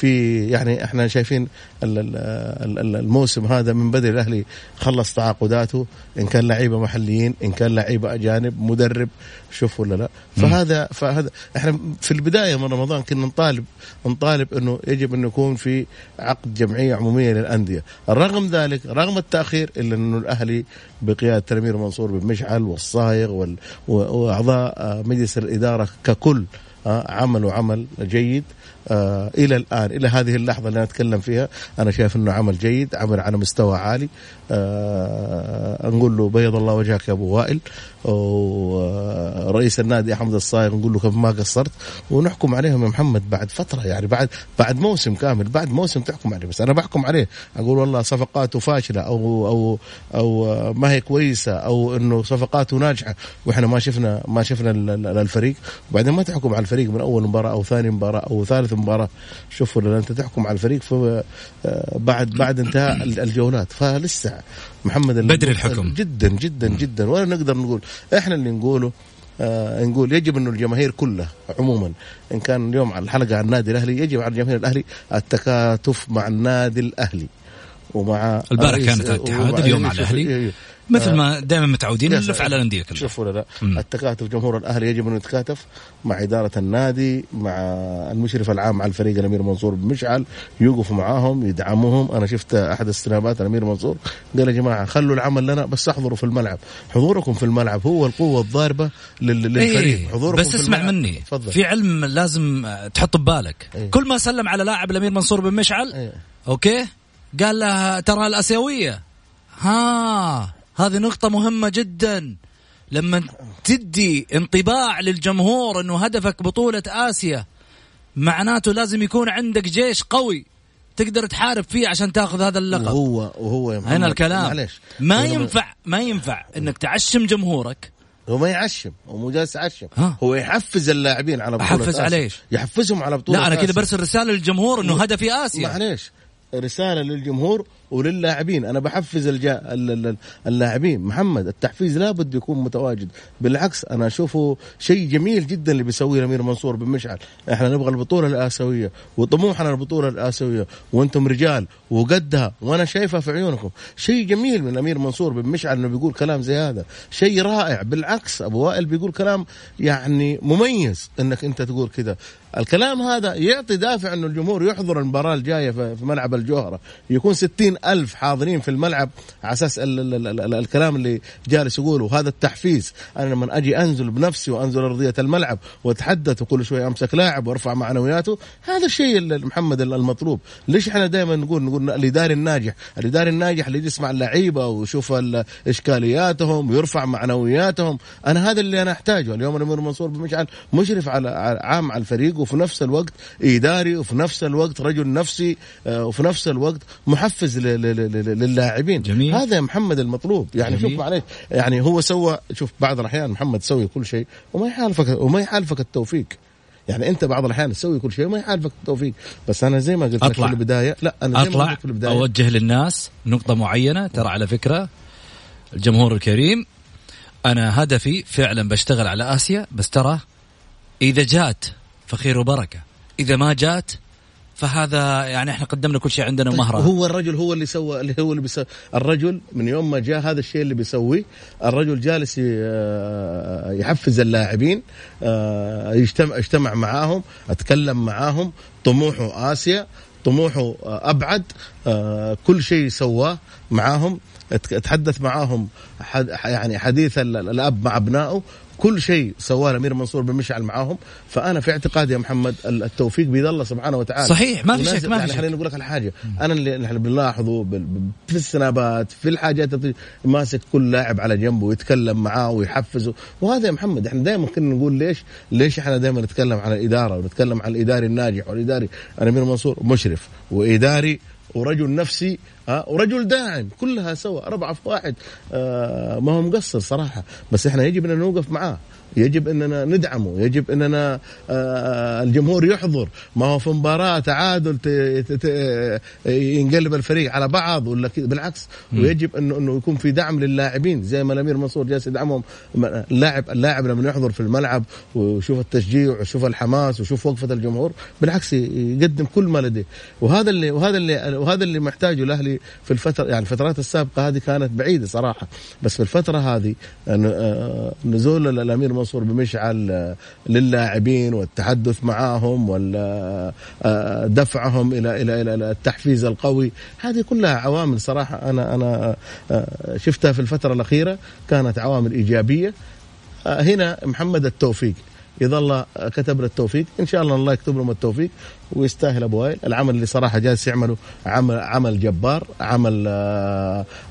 في يعني إحنا شايفين الموسم هذا من بدري الأهلي خلص تعاقداته إن كان لعيبة محليين إن كان لعيبة أجانب مدرب شوف ولا لا. فهذا فهذا إحنا في البداية من رمضان كنا نطالب نطالب إنه يجب انه يكون في عقد جمعية عمومية للأندية. رغم ذلك رغم التأخير إلا انه الأهلي بقيادة الامير منصور بن مشعل والصايغ وأعضاء مجلس الإدارة ككل عملوا عمل جيد آه إلى الآن إلى هذه اللحظة اللي أنا أتكلم فيها أنا شايف إنه عمل جيد عمل على مستوى عالي. آه نقول له بيض الله وجهك يا أبو وائل. ورئيس النادي أحمد الصايغ نقول له كيف ما قصرت؟ ونحكم عليهم يا محمد بعد فترة يعني بعد بعد موسم كامل بعد موسم تحكم عليه بس أنا بحكم عليه. أقول والله صفقاته فاشلة أو أو أو ما هي كويسة أو إنه صفقاته ناجحة. وإحنا ما شفنا ما شفنا الفريق. وبعدين ما تحكم على الفريق من أول مباراة أو ثاني مباراة أو ثالث مباراة. شوفوا أنت تحكم على الفريق آه، بعد بعد انتهاء الجولات. فلسه محمد بدري الحكم. جدا جدا جدا. ولا نقدر نقول إحنا اللي نقوله آه نقول يجب انه الجماهير كلها عموما إن كان اليوم على الحلقة عن النادي الأهلي يجب على الجماهير الأهلي التكاتف مع النادي الأهلي ومع البارح كانت الاتحاد اليوم على الأهلي. مثل ما دائما متعودين نلف على الأندية كلها. شوف ولا لا. مم. التكاتف جمهور الأهلي يجب أن يتكاتف مع إدارة النادي مع المشرف العام على الفريق الأمير منصور بن مشعل يوقفوا معاهم يدعموهم أنا شفت أحد استلامات الأمير منصور قال يا جماعة خلوا العمل لنا بس احضروا في الملعب. حضوركم في الملعب هو القوة الضاربة للفريق. إيه حضوركم بس اسمع مني فضل. في علم لازم تحط ببالك. إيه؟ كل ما سلم على لاعب الأمير منصور بن مشعل إيه؟ أوكي قال له ترى الأسيوية. ها. هذه نقطة مهمة جدا. لما تدي انطباع للجمهور إنه هدفك بطولة آسيا معناته لازم يكون عندك جيش قوي تقدر تحارب فيه عشان تاخذ هذا اللقب. وهو وهو يا هنا الكلام. معلش ما ينفع ما ينفع إنك تعشم جمهورك. هو ما يعشم هو مو جالس يعشم. هو يحفز اللاعبين على بطولة يحفز على إيش؟ يحفزهم على بطولة لا أنا كذا برسل رسالة للجمهور إنه هدفي آسيا. معليش رسالة للجمهور وللاعبين. أنا بحفز الجا... اللاعبين. محمد التحفيز لابد يكون متواجد. بالعكس أنا أشوفه شيء جميل جدا اللي بيسويه الأمير منصور بن مشعل. إحنا نبغى البطولة الآسيوية وطموحنا البطوله الآسيوية. وأنتم رجال وقدها وأنا شايفها في عيونكم. شيء جميل من الأمير منصور بن مشعل إنه بيقول كلام زي هذا. شيء رائع. بالعكس أبو وائل بيقول كلام يعني مميز إنك أنت تقول كذا. الكلام هذا يعطي دافع إنه الجمهور يحضر المباراة الجاية في ملعب الجوهرة. يكون 60 ألف حاضرين في الملعب على أساس ال ال ال ال الكلام اللي جالس يقوله. وهذا التحفيز. أنا لما أجي أنزل بنفسي وأنزل أرضية الملعب وأتحدث وكل شوية أمسك لاعب وأرفع معنوياته هذا الشيء محمد المطلوب. ليش إحنا دائما نقول نقول الإداري الناجح؟ الإداري الناجح اللي يسمع اللعيبة ويشوف إشكالياتهم ويرفع معنوياتهم أنا هذا اللي أنا أحتاجه. اليوم الامير منصور بن مشعل مشرف على عام على الفريق وفي نفس الوقت إداري وفي نفس الوقت رجل نفسي آه، وفي نفس الوقت محفز للاعبين. جميل. هذا يا محمد المطلوب. يعني جميل. شوف معلش يعني هو سوى شوف بعض الأحيان محمد سوي كل شيء وما يحالفك وما يحالفك التوفيق. يعني أنت بعض الأحيان تسوي كل شيء وما يحالفك التوفيق. بس أنا زي ما قلت لك في البداية لا أنا زي ما قلت في البداية. أوجه للناس نقطة معينة. ترى على فكرة الجمهور الكريم أنا هدفي فعلا بشتغل على آسيا بس ترى إذا جات فخير وبركة. إذا ما جات فهذا يعني إحنا قدمنا كل شيء عندنا ومهرة. هو الرجل هو اللي سوى اللي هو اللي بيسوي الرجل من يوم ما جاء هذا الشيء اللي بيسويه الرجل جالس آه، يحفز اللاعبين آه، يجتمع اجتمع معاهم اتكلم معاهم طموحه آسيا طموحه أبعد آه، كل شيء سواه معاهم تحدث معاهم يعني حديث الأب مع أبنائه كل شيء سواه الأمير منصور بن مشعل معاهم. فأنا في اعتقادي يا محمد التوفيق بيد الله سبحانه وتعالى. صحيح ما في شك ما في يعني خليني أقول لك الحاجة. أنا اللي نحن بنلاحظه في السنابات في الحاجات ماسك كل لاعب على جنبه ويتكلم معاه ويحفزه. وهذا يا محمد إحنا دائما كنا نقول ليش ليش إحنا دائما نتكلم عن الإدارة ونتكلم عن الإداري الناجح والإداري الأمير منصور مشرف وإداري ورجل نفسي ها ورجل داعم كلها سوا أربعة في واحد. آه ما هو مقصر صراحة. بس إحنا يجب أن نوقف معاه. يجب أننا ندعمه يجب أننا آه، الجمهور يحضر. ما هو في مباراة تعادل ينقلب الفريق على بعض ولا بالعكس ويجب أنه أنه يكون في دعم للاعبين. زي ما الأمير منصور جالس يدعمهم اللاعب اللاعب لما يحضر في الملعب ويشوف التشجيع ويشوف الحماس ويشوف وقفة الجمهور بالعكس يقدم كل ما لديه. وهذا اللي وهذا اللي وهذا اللي محتاجه الأهلي في الفترة يعني الفترات السابقة هذه كانت بعيدة صراحة. بس في الفترة هذه آه، نزول الأمير منصور بمشعل آه، للاعبين والتحدث معاهم ودفعهم آه، إلى إلى إلى التحفيز القوي. هذه كلها عوامل صراحة أنا أنا آه، شفتها في الفترة الأخيرة كانت عوامل إيجابية. هنا محمد التوفيق. إذا الله كتب له التوفيق إن شاء الله الله يكتب لهم التوفيق ويستاهل أبو وائل. العمل اللي صراحة جالس يعمله عمل عمل جبار عمل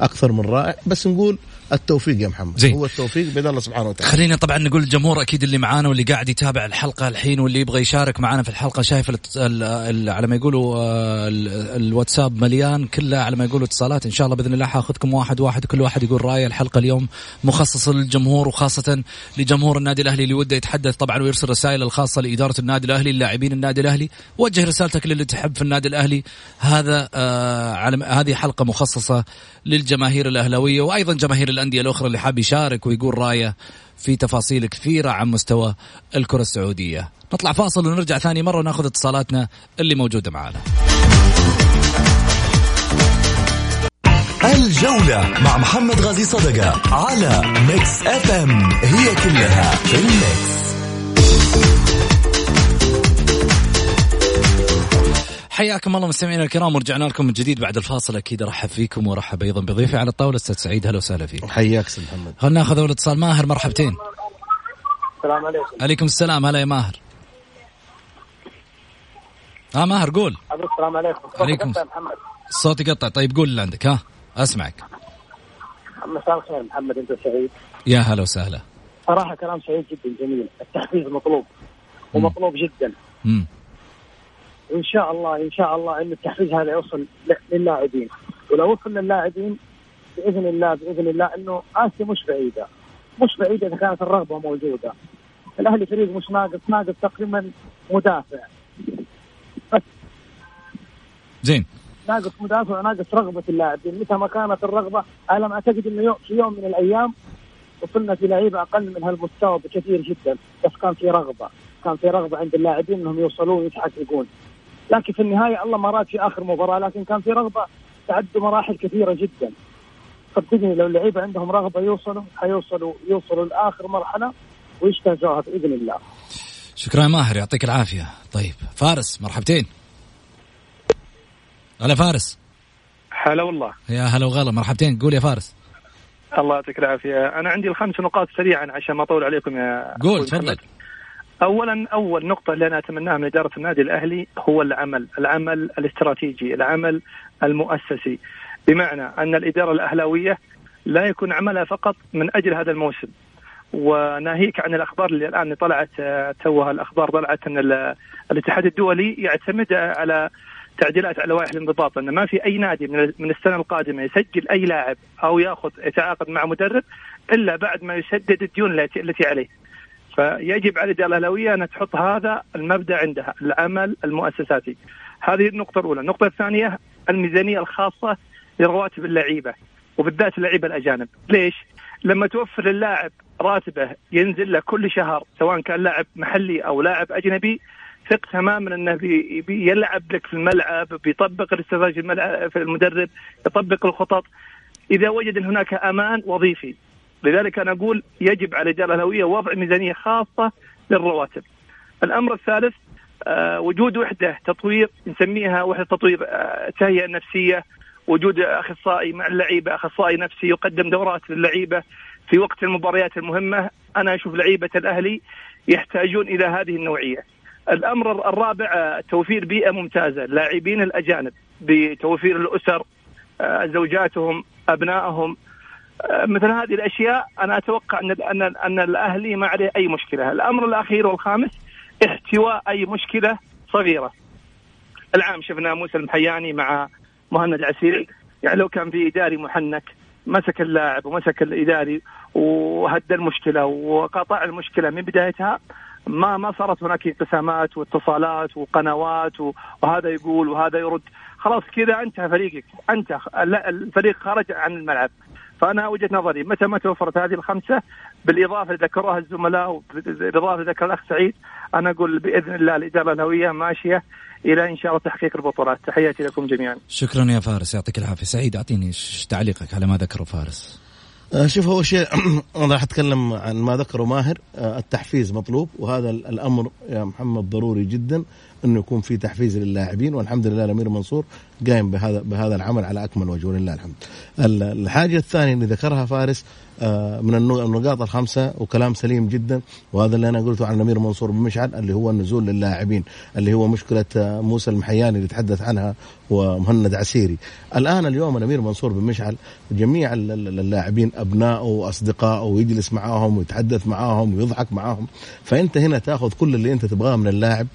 أكثر من رائع. بس نقول التوفيق يا محمد. زي. هو التوفيق بيد الله سبحانه وتعالى. خلينا طبعا نقول الجمهور أكيد اللي معانا واللي قاعد يتابع الحلقة الحين واللي يبغى يشارك معنا في الحلقة شايف على ما يقولوا آه، الواتساب مليان كله على ما يقولوا اتصالات. إن شاء الله بإذن الله حاخذكم واحد واحد كل واحد يقول رايه الحلقة اليوم مخصصه للجمهور وخاصة لجمهور النادي الأهلي اللي وده يتحدث طبعا ويرسل رسائل الخاصة لإدارة النادي الأهلي اللاعبين النادي الأهلي. وجه رسالتك للي تحب في النادي الأهلي. هذا آه على هذه حلقة مخصصة للجماهير الأهلاوية وأيضا جماهير الأندية الأخرى اللي حاب يشارك ويقول رأيه في تفاصيل كثيرة عن مستوى الكرة السعودية. نطلع فاصل ونرجع ثاني مرة وناخذ اتصالاتنا اللي موجودة معنا. الجولة مع محمد غازي صدقة على Mix FM هي كلها في ال Mix. حياكم الله مستمعينا الكرام ورجعنا لكم من جديد بعد الفاصل. أكيد أرحب فيكم وأرحب أيضا بضيفي على الطاولة أستاذ سعيد. هلا وسهلا فيك. حياك أستاذ محمد. خلينا ناخذ أول اتصال. ماهر مرحبتين. السلام عليكم. عليكم السلام. هلا يا ماهر. ها ماهر قول. السلام عليكم. عليكم. الصوت يقطع طيب قول اللي عندك. ها أسمعك. مساء الخير محمد أنت سعيد؟ يا هلا وسهلا. صراحة كلام سعيد جدا جميل. التحفيز مطلوب ومطلوب جدا. امم وان شاء الله إن شاء الله إن التحفيز هذا يوصل للاعبين. ولو وصل للاعبين بإذن الله بإذن الله إنه آسيا مش بعيدة. مش بعيدة إذا كانت الرغبة موجودة. الأهلي فريق مش ناقص ناقص تقريبا مدافع. بس زين. ناقص مدافع وناقص رغبة اللاعبين. متى ما كانت الرغبة ما أعتقد إنه في يوم من الأيام وصلنا في لعيبة أقل من هالمستوى بكثير جدا. بس كان في رغبة. كان في رغبة عند اللاعبين إنهم يوصلون ويتحققون. لكن في النهاية الله ما راد في آخر مباراة لكن كان في رغبة تعدوا مراحل كثيرة جدا. صدقني لو اللعيبة عندهم رغبة يوصلوا حيوصلوا يوصلوا لآخر مرحلة ويجتازوها بإذن الله. شكرا ماهر يعطيك العافية. طيب فارس مرحبتين. هلا فارس. هلا والله. يا هلا وغلا مرحبتين. قول يا فارس. الله يعطيك العافية. أنا عندي الخمس نقاط سريعا عشان ما أطول عليكم يا قول تفضل. اولا أول نقطة اللي أنا أتمناها من إدارة النادي الأهلي هو العمل العمل الاستراتيجي العمل المؤسسي بمعنى أن الإدارة الأهلاوية لا يكون عملها فقط من أجل هذا الموسم وناهيك عن الأخبار اللي الآن طلعت توها الأخبار طلعت أن الاتحاد الدولي يعتمد على تعديلات على لوائح الانضباط ان ما في أي نادي من السنة القادمة يسجل أي لاعب أو يأخذ يتعاقد مع مدرب إلا بعد ما يسدد الديون التي عليه. فيجب على الإدارة الأهلاوية أن تحط هذا المبدأ عندها العمل المؤسساتي. هذه النقطة الأولى، النقطة الثانية الميزانية الخاصة لرواتب اللعيبة وبالذات اللعيبة الأجانب، ليش؟ لما توفر للاعب راتبه ينزل له كل شهر سواء كان لاعب محلي أو لاعب أجنبي ثق تماما أنه بي بيلعب لك في الملعب بيطبق الاستراتيجيه الملعب في المدرب يطبق الخطط إذا وجد إن هناك أمان وظيفي لذلك أنا أقول يجب على الإدارة الاهلاويه وضع ميزانية خاصة للرواتب. الأمر الثالث آه وجود وحدة تطوير نسميها وحدة تطوير آه تهيئة نفسية وجود أخصائي مع اللعيبة أخصائي نفسي يقدم دورات للعيبة في وقت المباريات المهمة أنا أشوف لعيبة الأهلي يحتاجون إلى هذه النوعية. الأمر الرابع توفير بيئة ممتازة اللاعبين الأجانب بتوفير الأسر آه، زوجاتهم أبنائهم آه، مثل هذه الأشياء أنا أتوقع أن أن أن الأهلي ما عليه أي مشكلة، الأمر الأخير والخامس احتواء أي مشكلة صغيرة. العام شفنا موسى المحياني مع مهند العسيري. يعني لو كان في إداري محنك مسك اللاعب ومسك الإداري وهدى المشكلة وقطع المشكلة من بدايتها ما ما صارت هناك انقسامات واتصالات وقنوات وهذا يقول وهذا يرد. خلاص كذا انتهى فريقك. انت الفريق خرج عن الملعب. فأنا وجهة نظري متى ما توفرت هذه الخمسة بالإضافة اللي ذكروها الزملاء بالاضافه ذكر الأخ سعيد أنا أقول بإذن الله الاداره الهوية ماشية إلى إن شاء الله تحقيق البطولات. تحياتي لكم جميعا. شكرا يا فارس يعطيك العافية. سعيد أعطيني تعليقك على ما ذكره فارس. شوف هو شيء أنا راح أتكلم عن ما ذكره ماهر آه، التحفيز مطلوب وهذا الأمر يا محمد ضروري جدا إنه يكون في تحفيز للاعبين والحمد لله الأمير منصور قايم بهذا بهذا العمل على أكمل وجه ولله الحمد. الحاجة الثانية اللي ذكرها فارس آه، من النقاط الخمسة وكلام سليم جدا. وهذا اللي أنا قلته عن الأمير منصور بن مشعل اللي هو النزول للاعبين اللي هو مشكلة آه، موسى المحياني اللي تحدث عنها ومهند عسيري. الآن اليوم الأمير منصور بن مشعل جميع اللاعبين ابنائه وأصدقائه ويجلس معاهم ويتحدث معاهم ويضحك معاهم. فأنت هنا تأخذ كل اللي أنت تبغاه من اللاعب.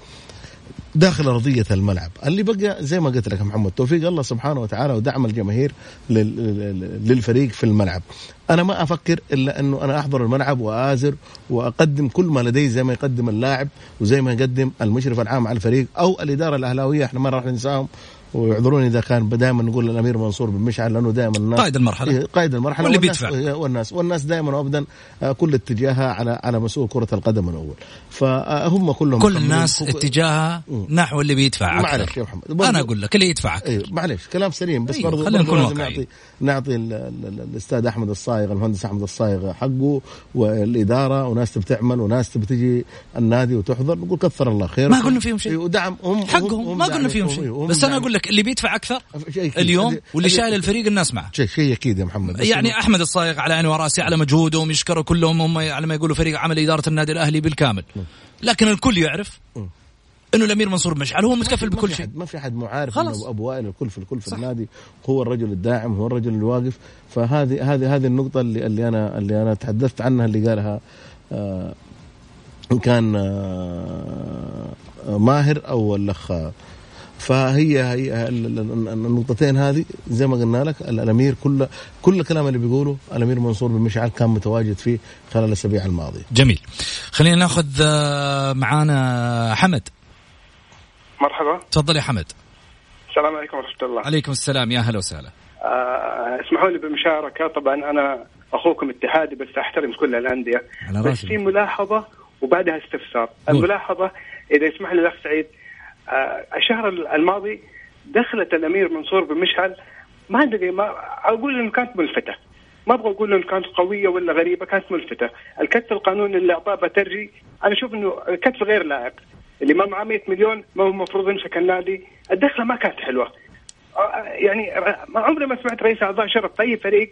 داخل أرضية الملعب. اللي بقى زي ما قلت لك محمد توفيق الله سبحانه وتعالى ودعم الجماهير للفريق في الملعب. أنا ما أفكر إلا أنه أنا أحضر الملعب وأآزر وأقدم كل ما لدي زي ما يقدم اللاعب وزي ما يقدم المشرف العام على الفريق أو الإدارة الأهلاوية. إحنا ما راح ننساهم. ويعذروني إذا كان دائما نقول الامير منصور بن مشعل لأنه دائما الناس قائد المرحلة. إيه، قائد المرحلة. واللي بيدفع. والناس والناس دائما وابدا آه، كل اتجاهها على على مسؤول كرة القدم الأول. فهم كلهم كل الناس اتجاهها نحو اللي بيدفع معلش يا محمد. أنا أقول لك اللي يدفعك أيوه معلش كلام سليم بس أيوه برضه خلينا نكون لازم نعطي نعطي الأستاذ أحمد الصايغ المهندس أحمد الصايغ حقه والإدارة وناس تبي تعمل وناس تبي تجي النادي وتحضر. نقول كثر الله خير. ما قلنا فيهم شيء. ودعم هم حقهم. ما قلنا فيهم شيء. بس أنا أقول لك اللي بيدفع أكثر؟ اليوم؟ واللي شايل الفريق الناس معه. شيء شيء أكيد يا محمد. يعني أحمد الصايغ على عيني وراسي على مجهودهم يشكروا كلهم هم على ما يقولوا فريق عمل إدارة النادي الأهلي بالكامل. لكن الكل يعرف إنه الأمير منصور مشعل هو متكفل بكل شيء. ما في حد معارف خلاص. أبو وائل الكل في الكل في صح. النادي. هو الرجل الداعم هو الرجل الواقف. فهذه هذه هذه النقطة اللي, اللي أنا اللي أنا تحدثت عنها اللي قالها آه كان آه ماهر أو الاخ فهي هي النقطتين هذه زي ما قلنا لك الأمير كل كل الكلام اللي بيقوله الأمير منصور بن مشعل كان متواجد فيه خلال الأسابيع الماضية. جميل. خلينا ناخذ آه، معانا حمد. مرحبا. تفضل يا حمد. السلام عليكم ورحمة الله عليكم السلام يا هلا وسهلا آه اسمحوا لي بالمشاركه طبعا أنا أخوكم اتحادي بس أحترم كل الأندية بس. في ملاحظة وبعدها استفسار الملاحظة إذا يسمح لي الأخ سعيد الشهر الماضي دخلت الأمير منصور بن مشعل ما أدري ما أقول إنه كانت ملفتة. ما أبغى أقول إنه كانت قوية ولا غريبة كانت ملفتة. الكتف القانوني اللي أعطاه بترجي أنا أشوف إنه الكتف غير لائق. اللي ما معاه 100 مليون ما هو المفروض يمسك النادي. الدخلة ما كانت حلوة. آه، يعني ر- ما عمري ما سمعت رئيس أعضاء شرف في اي فريق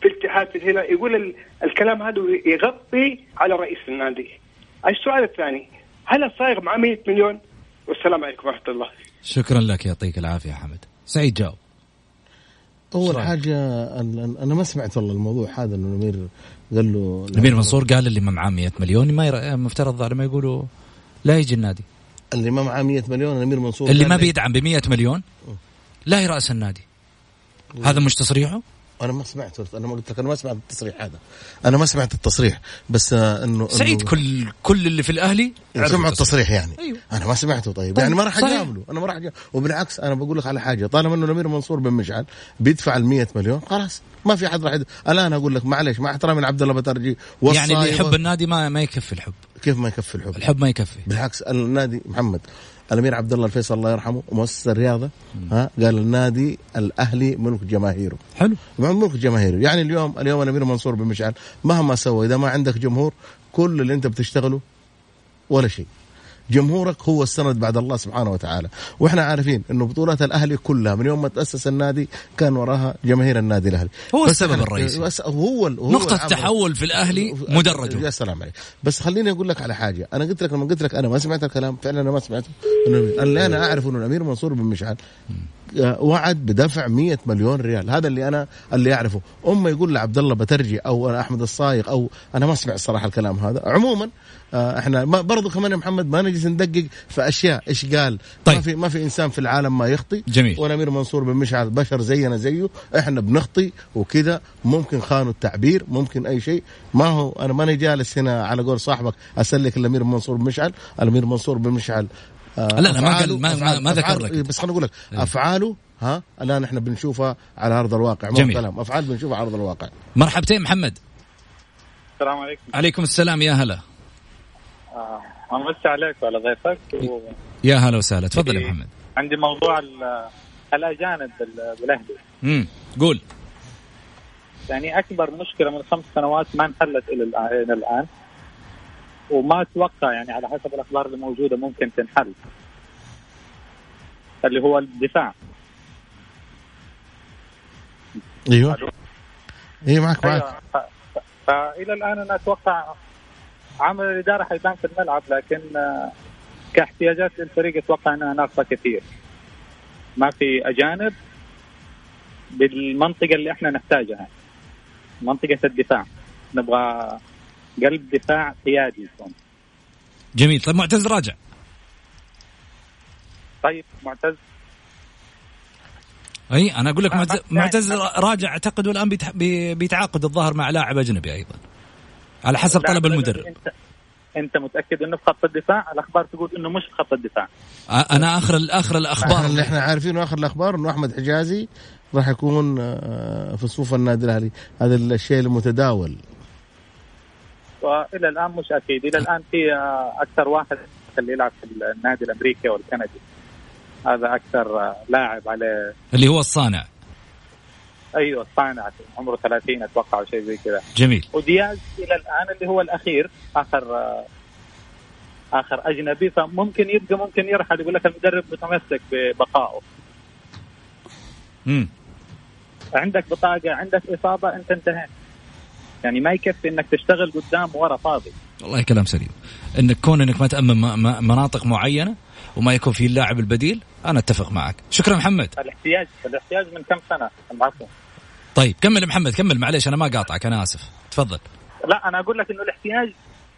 في الاتحاد في الهلال يقول ال- الكلام هذا يغطي على رئيس النادي. السؤال الثاني هل الصايغ معاه 100 مليون؟ والسلام عليكم ورحمة الله. شكرا لك يعطيك العافية يا حمد. سعيد جاوب. أول صحيح. حاجة أنا- أنا ما سمعت والله الموضوع هذا إنه الأمير قال له الأمير منصور قال اللي ما معاه 100 مليون ما ير... مفترض على ما يقولوا لا يجي النادي. اللي ما معاه 100 مليون الأمير منصور اللي ما بيدعم ب 100 مليون لا يرأس النادي. هذا مش تصريحه؟ أنا ما سمعت أنا ما قلت لك أنا ما سمعت التصريح هذا. أنا ما سمعت التصريح بس آه، إنه سعيد إنه- كل كل اللي في الأهلي عرفوا سمعوا التصريح. يعني. أيوه. أنا ما سمعته طيب, طيب، يعني ما راح. أجامله. أنا ما راح. وبالعكس أنا بقول لك على حاجة. طالما إنه الأمير منصور بن مشعل بيدفع ال 100 مليون خلاص. ما في احد راح. الآن أقول لك معلش مع احترامي لعبد الله بترجي يعني اللي يحب النادي ما ما يكفي الحب. كيف ما يكفي الحب؟ الحب ما يكفي. بالعكس النادي محمد. الأمير عبد الله الفيصل الله يرحمه مؤسس الرياضة ها قال النادي الأهلي ملك جماهيره. حلو. ملك جماهيره. يعني اليوم اليوم الأمير منصور بن مشعل مهما سوى إذا ما عندك جمهور كل اللي أنت بتشتغله ولا شيء. جمهورك هو السند بعد الله سبحانه وتعالى. وإحنا عارفين إنه بطولات الأهلي كلها من يوم ما تأسس النادي كان وراها جماهير النادي الأهلي. هو السبب الرئيسي. بس هو هو نقطة العمل. التحول في الأهلي مدرجة. يا سلام عليك. بس خليني أقول لك على حاجة. أنا قلت لك لما قلت لك أنا ما سمعت الكلام. فعلا أنا ما سمعته. إنه اللي أنا أعرف إنه الأمير منصور بن مشعل وعد بدفع 100 مليون ريال. هذا اللي أنا اللي أعرفه. اما يقول لعبد الله بترجي أو أحمد الصايغ أو أنا ما سمعت الصراحه الكلام هذا. عموما آه، إحنا ما برضو كمان يا محمد ما نجلس ندقق في أشياء. إيش قال؟ ما طيب. في ما في إنسان في العالم ما يخطي. جميل. والامير منصور بن مشعل بشر زينا زيه. إحنا بنخطي وكذا. ممكن خانوا التعبير ممكن أي شيء. ما هو أنا ماني جالس هنا على قول صاحبك أسلك الأمير منصور بن مشعل. الأمير منصور بن مشعل لا، لا، ما قال- ما- ما- ما ذكر لك. بس خليني أقول لك إيه. أفعاله ها الآن إحنا بنشوفها على أرض الواقع مو جميل. كلام. أفعال بنشوفها على أرض الواقع. مرحبتين محمد. السلام عليكم. عليكم السلام يا هلا. آه، امسي عليك وعلى ضيفك. و... يا هلا وسهلا. تفضل يا إيه. محمد. عندي موضوع ال- الأجانب بال- بالأهلي. امم قول. يعني أكبر مشكلة من خمس سنوات ما انحلت إلى الآن. وما أتوقع يعني على حسب الأخبار اللي موجودة ممكن تنحل اللي هو الدفاع. أيوه. إيه معك معك. أيوة. ف- فالى الآن أنا أتوقع عمل الإدارة حيبان في الملعب لكن آه، كاحتياجات للفريق أتوقع إنها ناقصة كثير. ما في أجانب بالمنطقة اللي إحنا نحتاجها منطقة الدفاع. نبغى قلب دفاع قيادي. يكون جميل. طيب معتز راجع. طيب معتز. أي أنا أقول لك معتز, راجع أعتقد والان بيتعاقد الظاهر مع لاعب أجنبي أيضا. على حسب طلب المدرب. انت أنت متأكد إنه في خط الدفاع؟ الأخبار تقول إنه مش في خط الدفاع. أنا آخر آخر الأخبار. اللي إحنا عارفينه آخر الأخبار إنه أحمد حجازي راح يكون آه، في صفوف النادي الأهلي. هذا الشيء المتداول. وإلى الآن مش أكيد. إلى الآن في أكثر واحد اللي يلعب في النادي الأمريكي والكندي هذا أكثر لاعب على اللي هو الصانع. أيوه صانع عمره 30 أتوقع أو شيء زي كذا. جميل. ودياز إلى الآن اللي هو الأخير آخر آخر أجنبي. فممكن يبقى ممكن يرحل. يقول لك المدرب متمسك ببقائه. امم عندك بطاقة عندك إصابة أنت انتهيت. يعني ما يكفي إنك تشتغل قدام ورا فاضي. والله كلام سليم. إنك كون إنك ما تأمن مناطق معينة وما يكون في اللاعب البديل أنا أتفق معك. شكرا محمد. الاحتياج الاحتياج من كم سنة؟ العفو. طيب كمل محمد كمل. معليش أنا ما قاطعك أنا آسف. تفضل. لا أنا أقول لك إنه الاحتياج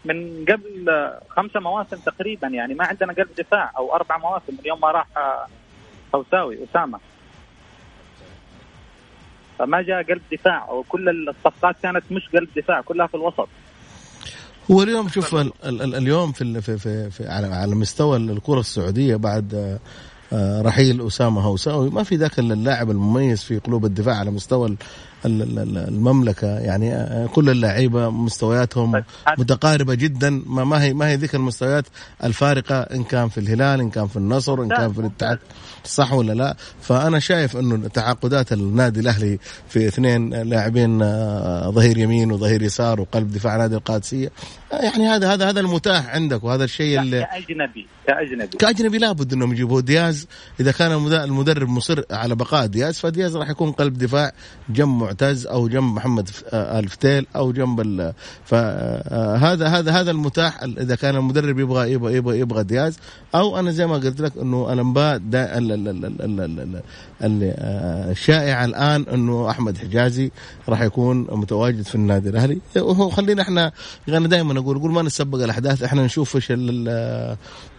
من قبل خمسة مواسم تقريبا يعني ما عندنا قلب دفاع أو أربع مواسم. من يوم ما راح فوساوي أسامة. فما جاء قلب دفاع وكل الصفقات كانت مش قلب دفاع كلها في الوسط. هو اليوم شوف ال ال ال اليوم في في في, في على, على مستوى الكرة السعودية بعد آه، آه، رحيل أسامة هوساوي ما في ذاك اللاعب المميز في قلوب الدفاع على مستوى المملكة. يعني آه، كل اللعيبة مستوياتهم طيب، متقاربة جدا. ما, ما هي ما هي ذيك المستويات الفارقة إن كان في الهلال إن كان في النصر إن كان في الاتحاد. صح ولا لا؟ فأنا شايف إنه تعاقدات النادي الأهلي في اثنين لاعبين آه، ظهير يمين وظهير يسار وقلب دفاع نادي القادسية يعني هذا هذا هذا المتاح عندك وهذا الشيء اللي كأجنبي كأجنبي. كأجنبي لابد إنهم يجيبوا دياز إذا كان المدرب مصر على بقاء دياز فدياز راح يكون قلب دفاع جنب معتز أو جنب محمد آه، الفتيل أو جنب فهذا هذا هذا المتاح. إذا كان المدرب يبغى يبغى يبغى, يبغى دياز أو أنا زي ما قلت لك إنه الانباء الشائعه الآن أنه أحمد حجازي راح يكون متواجد في النادي الأهلي. وهو خلينا إحنا أنا دائما أقول أقول ما نسبق الأحداث إحنا نشوف إيش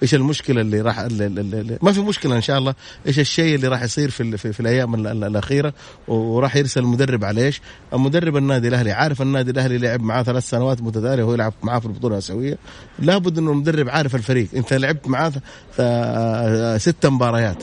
إيش المشكلة اللي راح ما في مشكلة إن شاء الله إيش الشيء اللي راح يصير في, في, في الأيام الأخيرة وراح يرسل المدرب على إيش؟ مدرب النادي الأهلي. عارف النادي الأهلي لعب معاه ثلاث سنوات متتالية وهو يلعب معاه في البطولة الاسيويه لابد إنه المدرب عارف الفريق. أنت لعبت معاه ست مباريات.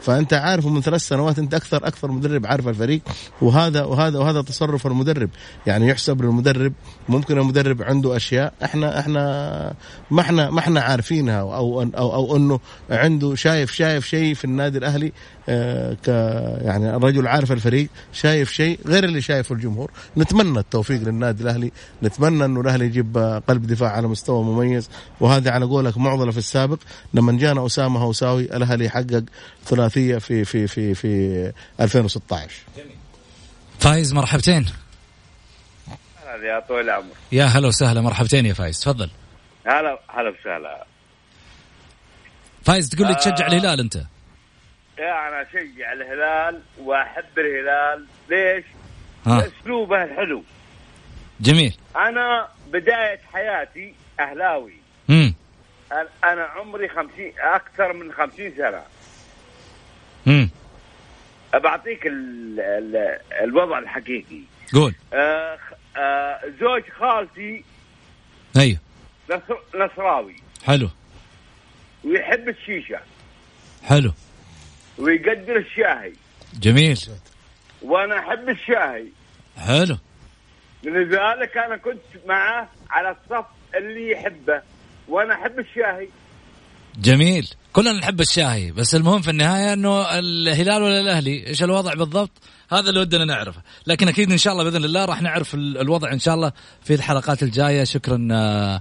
فأنت عارف من ثلاث سنوات أنت أكثر أكثر مدرب عارف الفريق. وهذا وهذا وهذا تصرف المدرب. يعني يحسب للمدرب. ممكن المدرب عنده أشياء إحنا إحنا ما إحنا ما إحنا عارفينها أو أو أو أنه عنده شايف شايف شيء في النادي الأهلي آه، ك يعني الرجل عارف الفريق شايف شيء غير اللي شايفه الجمهور. نتمنى التوفيق للنادي الأهلي. نتمنى أنه الأهلي يجيب قلب دفاع على مستوى مميز. وهذا على قولك معضلة في السابق. لما جانا أسامة هوساوي الأهلي حقق ثلاثيه في في في في 2016 فايز مرحبتين. يا طويل العمر. يا هلا وسهلا مرحبتين يا فايز تفضل. هلا هلا وسهلا. فايز تقول لي تشجع آه. الهلال أنت؟ يا أنا أشجع الهلال وأحب الهلال. ليش؟ ها. أسلوبه الحلو جميل. أنا بداية حياتي أهلاوي. امم أنا عمري خمسين أكثر من خمسين سنة. امم بعطيك ال ال الوضع الحقيقي. قول. آه آه زوج خالتي أيوه. نصر نصراوي. حلو. ويحب الشيشة. حلو. ويقدر الشاهي. جميل. وأنا أحب الشاهي. حلو. لذلك أنا كنت معه على الصف اللي يحبه. وأنا أحب الشاهي. جميل. كلنا نحب الشاهي بس المهم في النهاية إنه الهلال ولا الأهلي؟ إيش الوضع بالضبط؟ هذا اللي ودنا نعرفه. لكن أكيد إن شاء الله بإذن الله راح نعرف الوضع إن شاء الله في الحلقات الجاية. شكرا آه،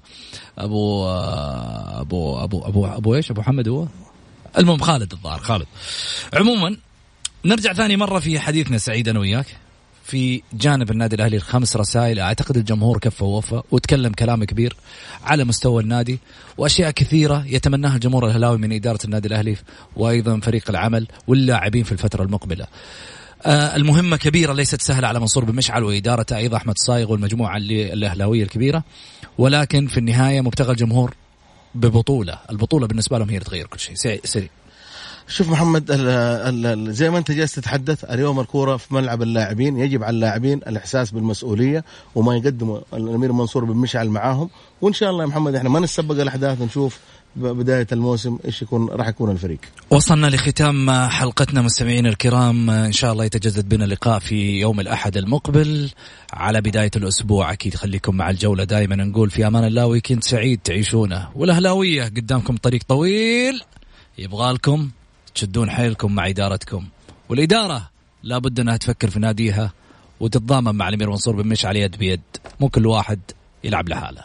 أبو آه، أبو أبو أبو أبو إيش؟ أبو محمد هو؟ المهم خالد الظاهر خالد. عموما نرجع ثاني مرة في حديثنا سعيد أنا وياك. في جانب النادي الأهلي الخمس رسائل أعتقد الجمهور كفى ووفى وتكلم كلام كبير على مستوى النادي وأشياء كثيرة يتمناها الجمهور الهلاوي من إدارة النادي الأهلي وأيضا فريق العمل واللاعبين في الفترة المقبلة. آه المهمة كبيرة ليست سهلة على منصور بن مشعل وادارته أيضا أحمد صايغ والمجموعة الأهلاوية الكبيرة ولكن في النهاية مبتغى الجمهور ببطولة، البطولة بالنسبة لهم هي تغير كل شيء سريع. شوف محمد ال ال زي ما انت جالس تتحدث اليوم الكورة في ملعب اللاعبين يجب على اللاعبين الإحساس بالمسؤولية وما يقدموا الأمير منصور بن مشعل معاهم. وإن شاء الله يا محمد إحنا ما نسبق الأحداث نشوف بداية الموسم إيش يكون راح يكون الفريق. وصلنا لختام حلقتنا مستمعينا الكرام. إن شاء الله يتجدد بنا اللقاء في يوم الأحد المقبل على بداية الأسبوع. أكيد خليكم مع الجولة دائما. نقول في أمان الله ويكند سعيد تعيشونه. والأهلاوية قدامكم طريق طويل يبغى لكم تشدون حيلكم مع إدارتكم. والإدارة لابد أنها تفكر في ناديها وتتضامن مع الأمير منصور بن مشعل يد بيد. مو كل واحد يلعب لحاله.